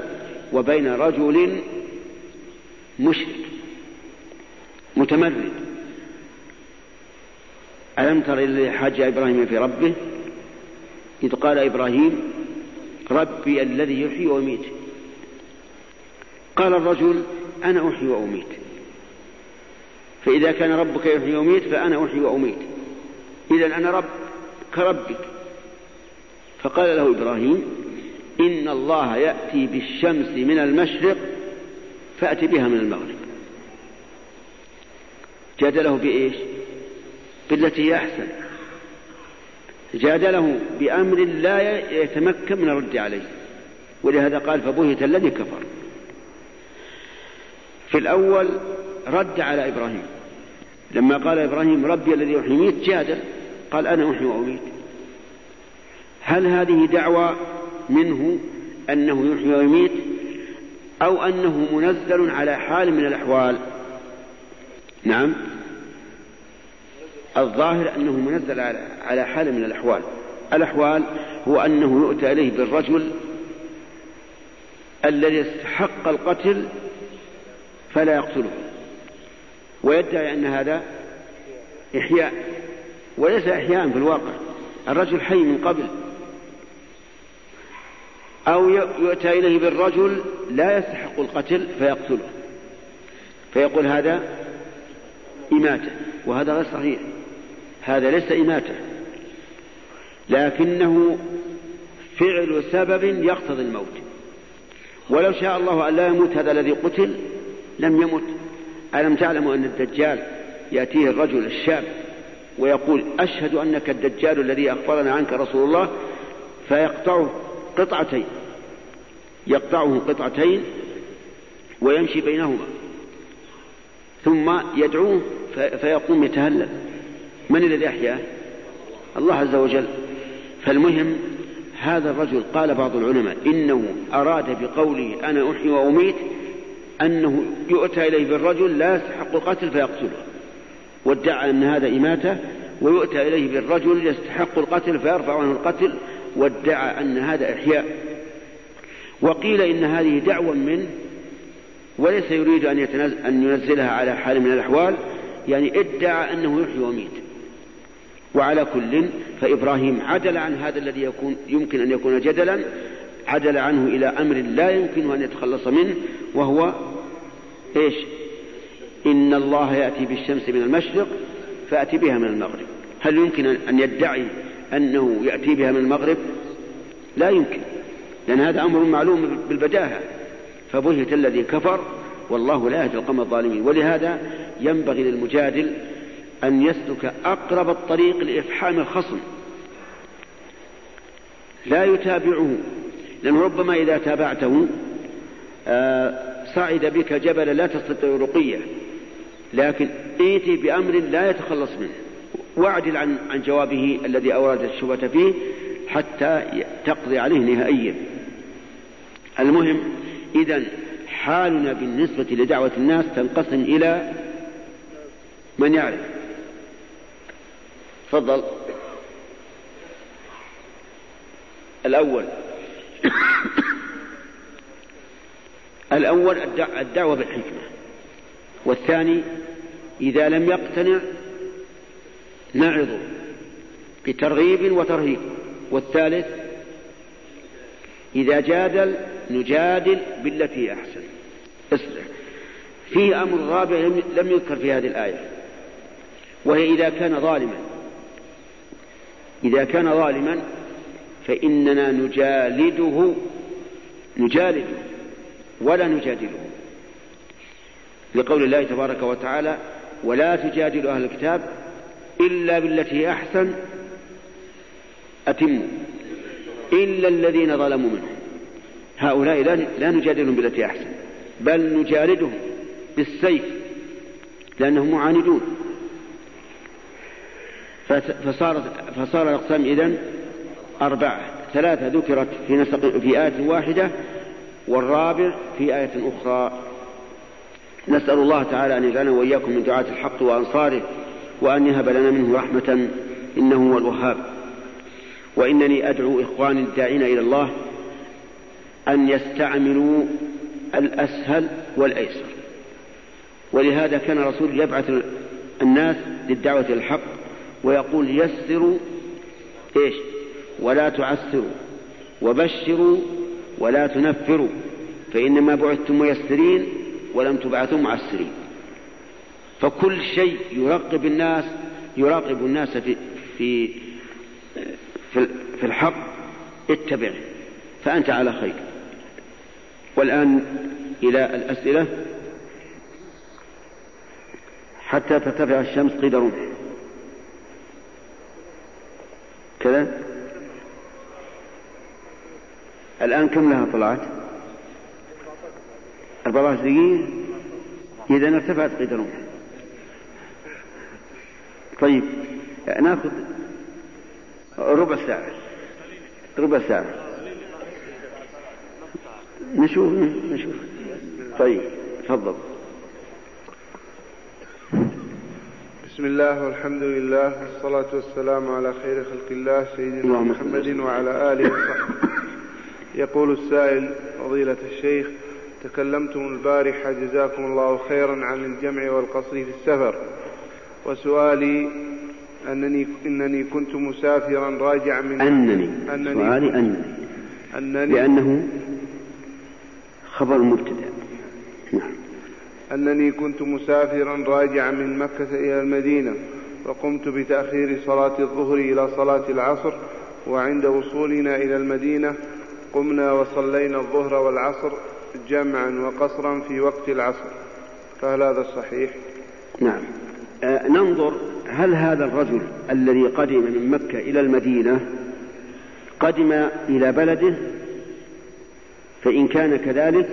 وبين رجل مشرك متمرد. ألم تر إلى حاج إبراهيم في ربه؟ إذ قال إبراهيم ربي الذي يحيي ويميت. قال الرجل أنا أحيي وأميت. فإذا كان ربك يحيي ويميت فأنا أحيي وأميت. إذا أنا رب كربك. فقال له إبراهيم إن الله يأتي بالشمس من المشرق فأتي بها من المغرب. جادله بإيش؟ بالتي أحسن. جادله بأمر لا يتمكن من الرد عليه. ولهذا قال فبهت الذي كفر. في الأول رد على إبراهيم. لما قال إبراهيم ربي الذي يحيي جادل قال أنا أحيي وأميت. هل هذه دعوة منه أنه يحيي ويميت أو أنه منزل على حال من الأحوال؟ نعم. الظاهر أنه منزل على حال من الأحوال. الأحوال هو أنه يؤتى إليه بالرجل الذي استحق القتل فلا يقتله. ويدعي أن هذا إحياء وليس إحياء في الواقع. الرجل حي من قبل. أو يؤتى إليه بالرجل لا يستحق القتل فيقتله. فيقول هذا إماتة وهذا غير صحيح. هذا ليس إماتة. لكنه فعل سبب يقتضي الموت. ولو شاء الله أن لا يموت هذا الذي قتل لم يمت. ألم تعلموا أن الدجال يأتيه الرجل الشاب ويقول أشهد أنك الدجال الذي أخبرنا عنك رسول الله فيقطعه. قطعتين يقطعه قطعتين ويمشي بينهما. ثم يدعوه فيقوم يتهلل. من الذي أحياه؟ الله عز وجل. فالمهم هذا الرجل قال بعض العلماء إنه أراد بقوله أنا أحيي وأميت أنه يؤتى إليه بالرجل لا يستحق القتل فيقتله. وادعى أن هذا إماتة ويؤتى إليه بالرجل يستحق القتل فيرفع عنه القتل وادعى أن هذا إحياء. وقيل إن هذه دعوة منه وليس يريد أن, يتنزل أن ينزلها على حال من الأحوال يعني ادعى أنه يحيي ويميت. وعلى كل فإبراهيم عدل عن هذا الذي يكون يمكن أن يكون جدلا عدل عنه إلى أمر لا يمكن أن يتخلص منه وهو إيش؟ إن الله يأتي بالشمس من المشرق فأتي بها من المغرب. هل يمكن أن يدعي أنه يأتي بها من المغرب لا يمكن لأن هذا أمر معلوم بالبداهة فبهت الذي كفر والله لا يهدي القوم الظالمين. ولهذا ينبغي للمجادل أن يسلك أقرب الطريق لإفحام الخصم. لا يتابعه لأنه ربما إذا تابعته آه، صعد بك جبل لا تستطيع رقية. لكن ائتي بأمر لا يتخلص منه. واعدل عن عن جوابه الذي أورد الشبهة فيه حتى تقضي عليه نهائيا. المهم إذا حالنا بالنسبة لدعوة الناس تنقسم إلى من يعرف. تفضل. الأول. الأول الدعوة بالحكمة. والثاني إذا لم يقتنع نعظه بترغيب وترهيب. والثالث إذا جادل نجادل بالتي أحسن. اصلح في أمر رابع لم يذكر في هذه الآية وهي إذا كان ظالما. إذا كان ظالما فإننا نجالده نجالده ولا نجادله. لقول الله تبارك وتعالى ولا تجادل أهل الكتاب إلا بالتي هي أحسن أتموا إلا الذين ظلموا منهم. هؤلاء لا نجادلهم بالتي أحسن بل نجالدهم بالسيف لأنهم معاندون. فصارت فصار الأقسام إذن أربعة. ثلاثة ذكرت في نسق في آية واحدة والرابع في آية أخرى. نسأل الله تعالى أن يجعلنا وإياكم من دعاة الحق وأنصاره وأن يهب لنا منه رحمة إنه هو الوهاب. وإنني أدعو إخواني الداعين إلى الله أن يستعملوا الأسهل والأيسر. ولهذا كان الرسول يبعث الناس للدعوة إلى الحق ويقول يسروا إيش؟ ولا تعسروا وبشروا ولا تنفروا فإنما بعثتم ميسرين ولم تبعثوا معسرين. فكل شيء يراقب الناس يراقب الناس في في في الحق اتبعه فأنت على خير. والآن إلى الأسئلة. حتى ترتفع الشمس قيد رمح. كذا. الآن كم لها طلعت؟ 14 دقيقة إذا ارتفعت قيد رمح. طيب ناخذ ربع ساعة. ربع ساعة. نشوف نشوف. طيب تفضل. بسم الله والحمد لله والصلاة والسلام على خير خلق الله سيدنا محمد وعلى آله وصحبه. يقول السائل فضيلة الشيخ تكلمتم البارحة جزاكم الله خيرا عن الجمع والقصر في السفر. وسؤالي أنني إنني كنت مسافرا راجعا من أنني, أنني. سؤالي أنني. أنني. لأنه خبر مبتدأ. نعم. أنني كنت مسافرا راجعا من مكة إلى المدينة وقمت بتأخير صلاة الظهر إلى صلاة العصر وعند وصولنا إلى المدينة قمنا وصلينا الظهر والعصر جمعا وقصرا في وقت العصر. فهل هذا صحيح؟ نعم. ننظر هل هذا الرجل الذي قدم من مكة إلى المدينة قدم إلى بلده؟ فإن كان كذلك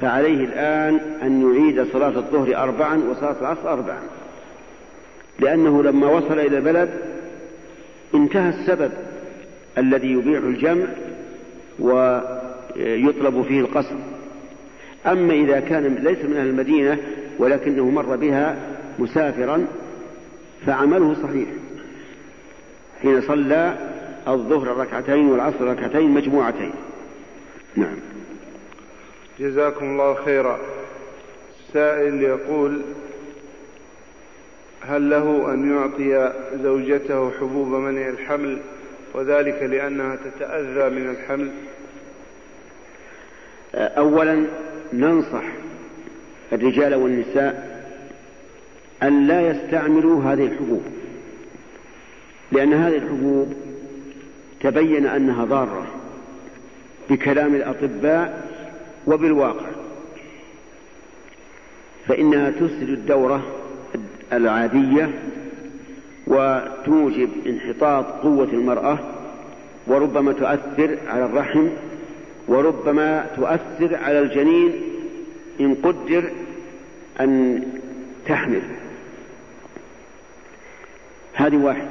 فعليه الآن أن يعيد صلاة الظهر أربعا وصلاة العصر أربعا. لأنه لما وصل إلى البلد انتهى السبب الذي يبيع الجمع ويطلب فيه القصر. أما إذا كان ليس من أهل المدينة ولكنه مر بها مسافرا فعمله صحيح. حين صلى الظهر ركعتين والعصر ركعتين مجموعتين. نعم. جزاكم الله خيرا. سائل يقول هل له أن يعطي زوجته حبوب منع الحمل وذلك لأنها تتأذى من الحمل؟ أولا ننصح الرجال والنساء أن لا يستعملوا هذه الحبوب. لأن هذه الحبوب تبين أنها ضارة بكلام الأطباء وبالواقع فإنها تفسد الدورة العادية وتوجب انحطاط قوة المرأة وربما تؤثر على الرحم وربما تؤثر على الجنين إن قدر أن تحمل. هذه واحدة.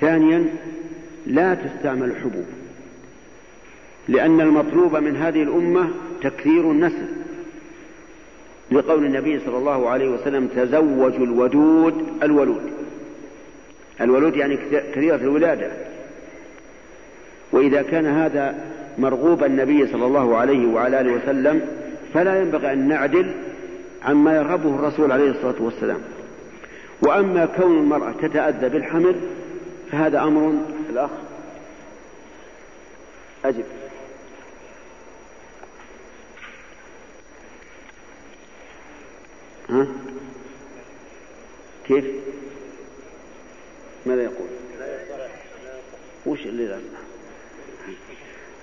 ثانيا لا تستعمل الحبوب لأن المطلوب من هذه الأمة تكثير النسل. لقول النبي صلى الله عليه وسلم تزوجوا الودود الولود. الولود يعني كثيرة الولادة. وإذا كان هذا مرغوب النبي صلى الله عليه وعلى آله وسلم فلا ينبغي أن نعدل عما يرغبه الرسول عليه الصلاة والسلام. وأما كون المرأة تتأذى بالحمل فهذا أمر الأخ. أجب. ها؟ كيف؟ ماذا يقول؟ وش اللي لا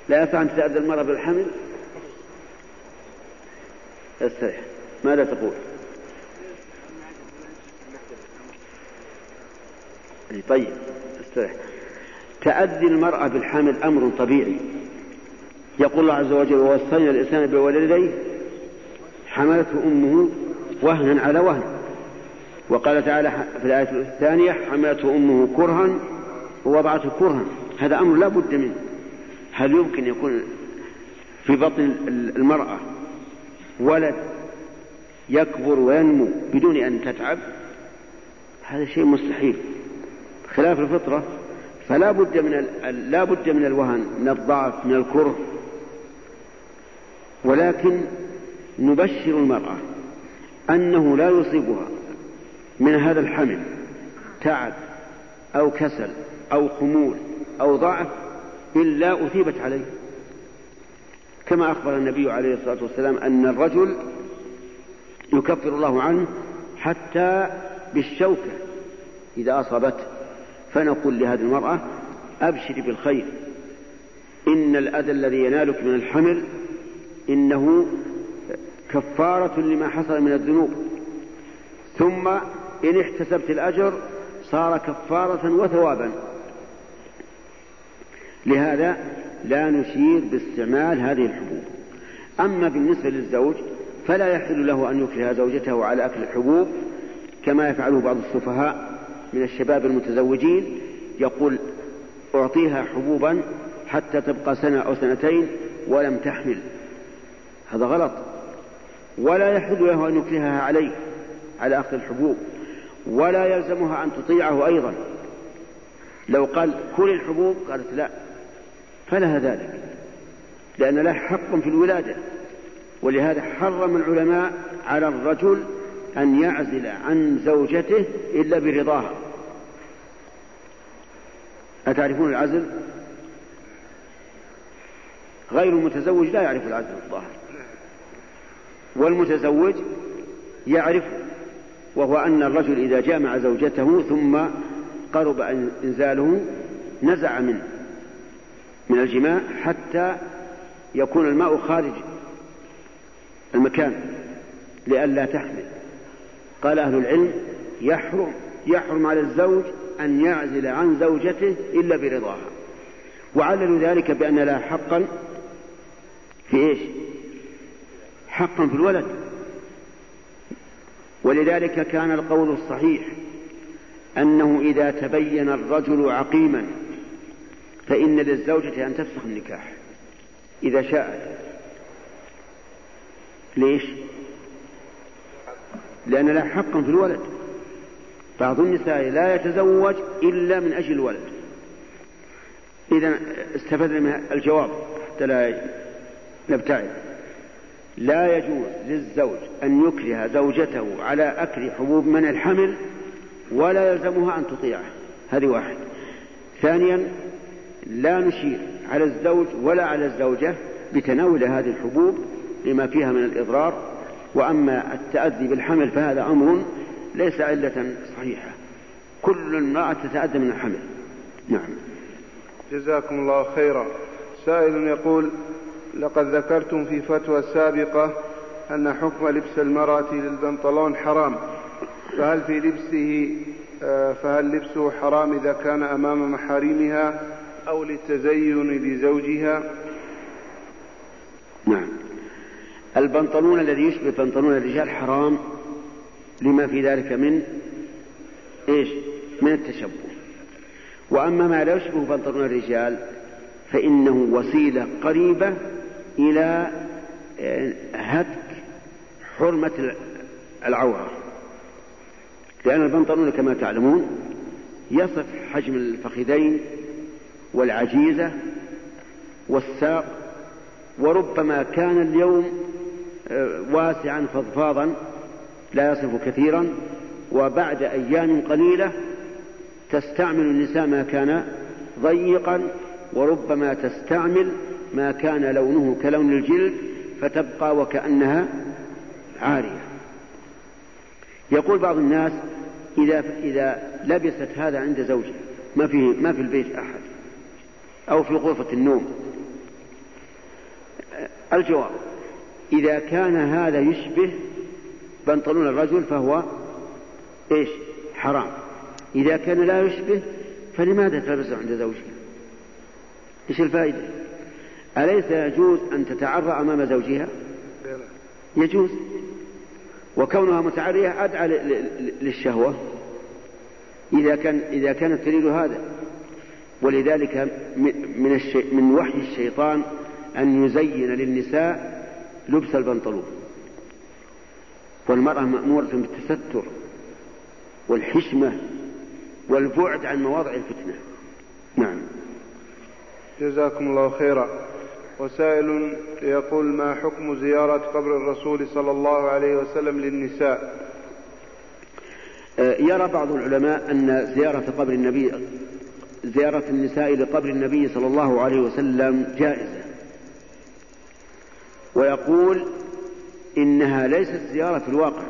لا يصح أن تتأذى المرأة بالحمل؟ استريح ماذا تقول؟ طيب استريح تأذي المرأة بالحمل أمر طبيعي. يقول الله عز وجل ووصينا الإنسان بولديه حملته أمه وهنا على وهن وقال تعالى في الآية الثانية حملته أمه كرها ووضعته كرها هذا أمر لا بد منه. هل يمكن يكون في بطن المرأة ولد يكبر وينمو بدون أن تتعب؟ هذا شيء مستحيل. خلاف الفطرة فلا بد من لا بد من الوهن من الضعف من الكره. ولكن نبشر المرأة أنه لا يصيبها من هذا الحمل تعب أو كسل أو خمول أو ضعف إلا أثيبت عليه. كما أخبر النبي عليه الصلاة والسلام أن الرجل يكفر الله عنه حتى بالشوكة إذا أصابته. فنقول لهذه المرأة أبشري بالخير. إن الأذى الذي ينالك من الحمل إنه كفارة لما حصل من الذنوب. ثم إن احتسبت الأجر صار كفارة وثوابا. لهذا لا نشير باستعمال هذه الحبوب. أما بالنسبة للزوج فلا يحل له أن يكره زوجته على أكل الحبوب كما يفعله بعض السفهاء. من الشباب المتزوجين يقول أعطيها حبوبا حتى تبقى سنة أو سنتين ولم تحمل. هذا غلط. ولا يحل له أن يكرهها عليه على أخذ الحبوب. ولا يلزمها أن تطيعه أيضا. لو قال كل الحبوب قالت لا. فلها ذلك. لأن له حق في الولادة. ولهذا حرم العلماء على الرجل أن يعزل عن زوجته إلا برضاها. أتعرفون العزل؟ غير المتزوج لا يعرف العزل الظاهر. والمتزوج يعرف وهو أن الرجل إذا جامع زوجته ثم قرب إنزاله نزع منه من الجماع حتى يكون الماء خارج المكان لئلا تحمل. قال أهل العلم يحرم يحرم على الزوج أن يعزل عن زوجته إلا برضاها. وعللوا ذلك بأن لها حقا في إيش؟ حقا في الولد. ولذلك كان القول الصحيح أنه إذا تبين الرجل عقيما فإن للزوجة أن تفسخ النكاح. إذا شاءت. ليش؟ لأن لها حقا في الولد. بعض النساء لا يتزوج إلا من أجل الولد. إذا استفدنا من الجواب حتى لا نبتعد. لا يجوز للزوج أن يكره زوجته على أكل حبوب من الحمل ولا يلزمها أن تطيعه. هذه واحد. ثانيا لا نشير على الزوج ولا على الزوجة بتناول هذه الحبوب لما فيها من الإضرار وأما التأذي بالحمل فهذا أمر ليس علة صحيحة. كل امرأة تتأذى من الحمل. نعم. جزاكم الله خيرا. سائل يقول لقد ذكرتم في فتوى سابقة أن حكم لبس المرأة للبنطلون حرام. فهل في لبسه آه، فهل لبسه حرام إذا كان أمام محارمها أو للتزين لزوجها؟ نعم. البنطلون الذي يشبه بنطلون الرجال حرام لما في ذلك من إيش؟ من التشبه. وأما ما لا يشبه بنطلون الرجال فإنه وسيلة قريبة إلى آه، هتك حرمة العورة. لأن البنطلون كما تعلمون يصف حجم الفخذين والعجيزة والساق وربما كان اليوم واسعا فضفاضا لا يصف كثيرا وبعد أيام قليلة تستعمل النساء ما كان ضيقا وربما تستعمل ما كان لونه كلون الجلد فتبقى وكأنها عارية. يقول بعض الناس إذا إذا لبست هذا عند زوجها ما في ما في البيت أحد أو في غرفة النوم. الجواب إذا كان هذا يشبه بنطلون الرجل فهو إيش؟ حرام. إذا كان لا يشبه فلماذا تلبسه عند زوجها إيش الفائدة؟ أليس يجوز أن تتعرى أمام زوجها؟ يجوز. وكونها متعرية أدعى للشهوة. إذا كان إذا كانت تريد هذا. ولذلك من الشي من وحي الشيطان أن يزين للنساء لبس البنطلون. والمرأة مأمورة بالتستر والحشمة والبعد عن مواضع الفتنة. نعم. جزاكم الله خيرا. وسائل يقول ما حكم زيارة قبر الرسول صلى الله عليه وسلم للنساء؟ آه، يرى بعض العلماء أن زيارة قبر النبي زيارة النساء لقبر النبي صلى الله عليه وسلم جائزة. ويقول إنها ليست زيارة في الواقع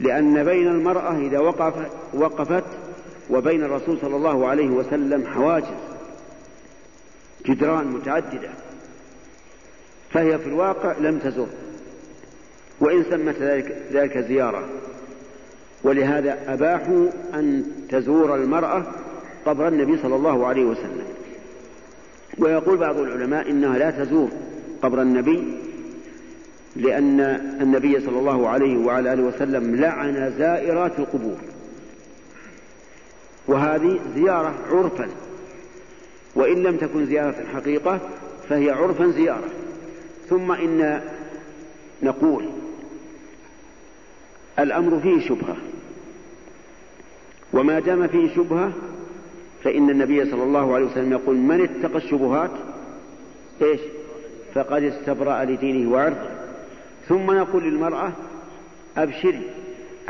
لأن بين المرأة إذا وقف وقفت وبين الرسول صلى الله عليه وسلم حواجز جدران متعددة فهي في الواقع لم تزر وإن سمت ذلك, ذلك زيارة ولهذا أباحوا أن تزور المرأة قبر النبي صلى الله عليه وسلم. ويقول بعض العلماء إنها لا تزور قبر النبي لأن النبي صلى الله عليه وعلى آله وسلم لعن زائرات القبور. وهذه زيارة عرفا. وإن لم تكن زيارة حقيقة فهي عرفا زيارة. ثم إن نقول الأمر فيه شبهة. وما دام فيه شبهة فإن النبي صلى الله عليه وسلم يقول من اتقى الشبهات؟ إيش؟ فقد استبرأ لدينه وعرضه. ثم نقول للمرأة أبشري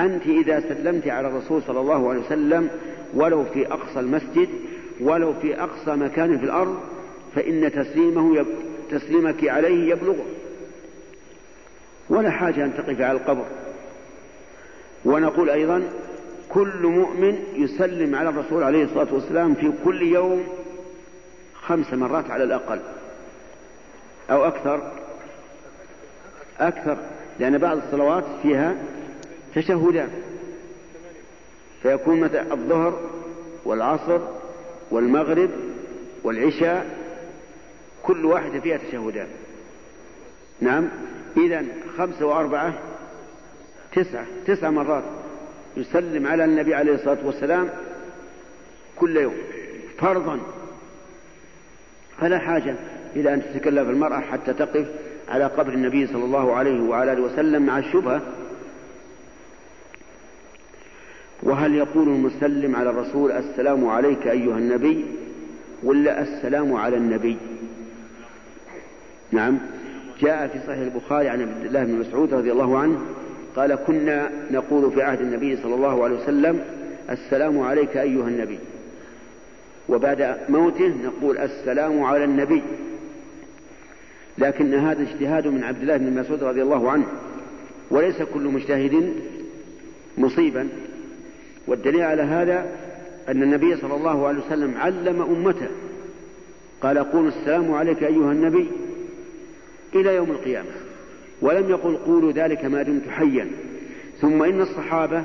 أنت إذا سلمت على الرسول صلى الله عليه وسلم ولو في أقصى المسجد ولو في أقصى مكان في الأرض فإن تسليمه يب... تسليمك عليه يبلغه. ولا حاجة أن تقف على القبر. ونقول أيضا كل مؤمن يسلم على الرسول عليه الصلاة والسلام في كل يوم خمس مرات على الأقل. أو أكثر؟ أكثر لأن بعض الصلوات فيها تشهدان. فيكون مثلا الظهر والعصر والمغرب والعشاء كل واحدة فيها تشهدان. نعم. إذا خمسة وأربعة تسعة تسع مرات يسلم على النبي عليه الصلاة والسلام كل يوم فرضا. فلا حاجة. إلى أن تتكلف المرأة حتى تقف على قبر النبي صلى الله عليه وعلى آله وسلم مع الشبهة. وهل يقول المسلم على الرسول السلام عليك أيها النبي ولا السلام على النبي؟ نعم. جاء في صحيح البخاري عن عبد الله بن مسعود رضي الله عنه قال كنا نقول في عهد النبي صلى الله عليه وسلم السلام عليك أيها النبي. وبعد موته نقول السلام على النبي. لكن هذا اجتهاد من عبد الله بن مسعود رضي الله عنه. وليس كل مجتهد مصيبا. والدليل على هذا أن النبي صلى الله عليه وسلم علم أمته. قال قولوا السلام عليك أيها النبي إلى يوم القيامة. ولم يقل قولوا ذلك ما دمت حيا. ثم إن الصحابة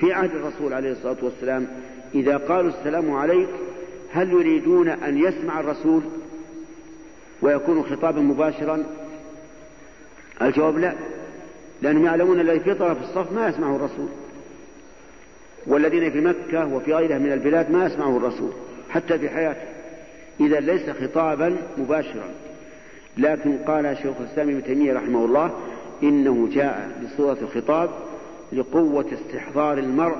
في عهد الرسول عليه الصلاة والسلام إذا قالوا السلام عليك هل يريدون أن يسمع الرسول؟ ويكون خطابا مباشرا؟ الجواب لا لأنهم يعلمون الذي في طرف الصف ما يسمعه الرسول. والذين في مكة وفي غيرها من البلاد ما يسمعه الرسول حتى في حياته. إذا ليس خطابا مباشرا. لكن قال شيخ الإسلام ابن تيمية رحمه الله إنه جاء بصورة الخطاب لقوة استحضار المرء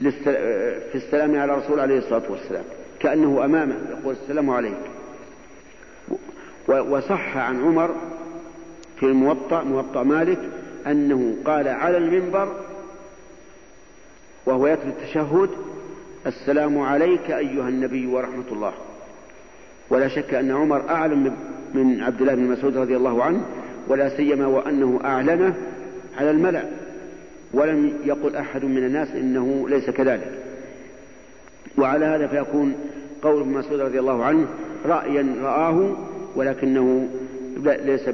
في السلام على الرسول عليه الصلاة والسلام. كأنه أمامه يقول السلام عليك. وصح عن عمر في الموطأ موطأ مالك أنه قال على المنبر وهو يتلو التشهد السلام عليك أيها النبي ورحمة الله. ولا شك أن عمر أعلم من عبد الله بن مسعود رضي الله عنه ولا سيما وأنه أعلنه على الملأ. ولم يقل أحد من الناس إنه ليس كذلك. وعلى هذا فيكون قول ابن مسعود رضي الله عنه رأيا رآه ولكنه ليس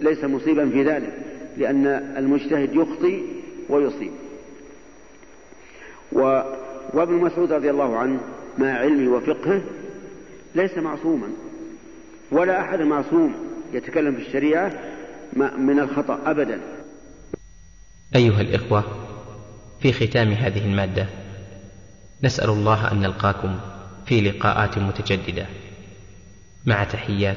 ليس مصيبا في ذلك لأن المجتهد يخطي ويصيب. و وابن مسعود رضي الله عنه مع علمه وفقهه ليس معصوما ولا أحد معصوم يتكلم في الشريعة من الخطأ أبدا. أيها الإخوة في ختام هذه المادة نسأل الله أن نلقاكم في لقاءات متجددة. مع تحيات.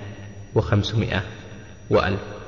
وخمسمائة وألف.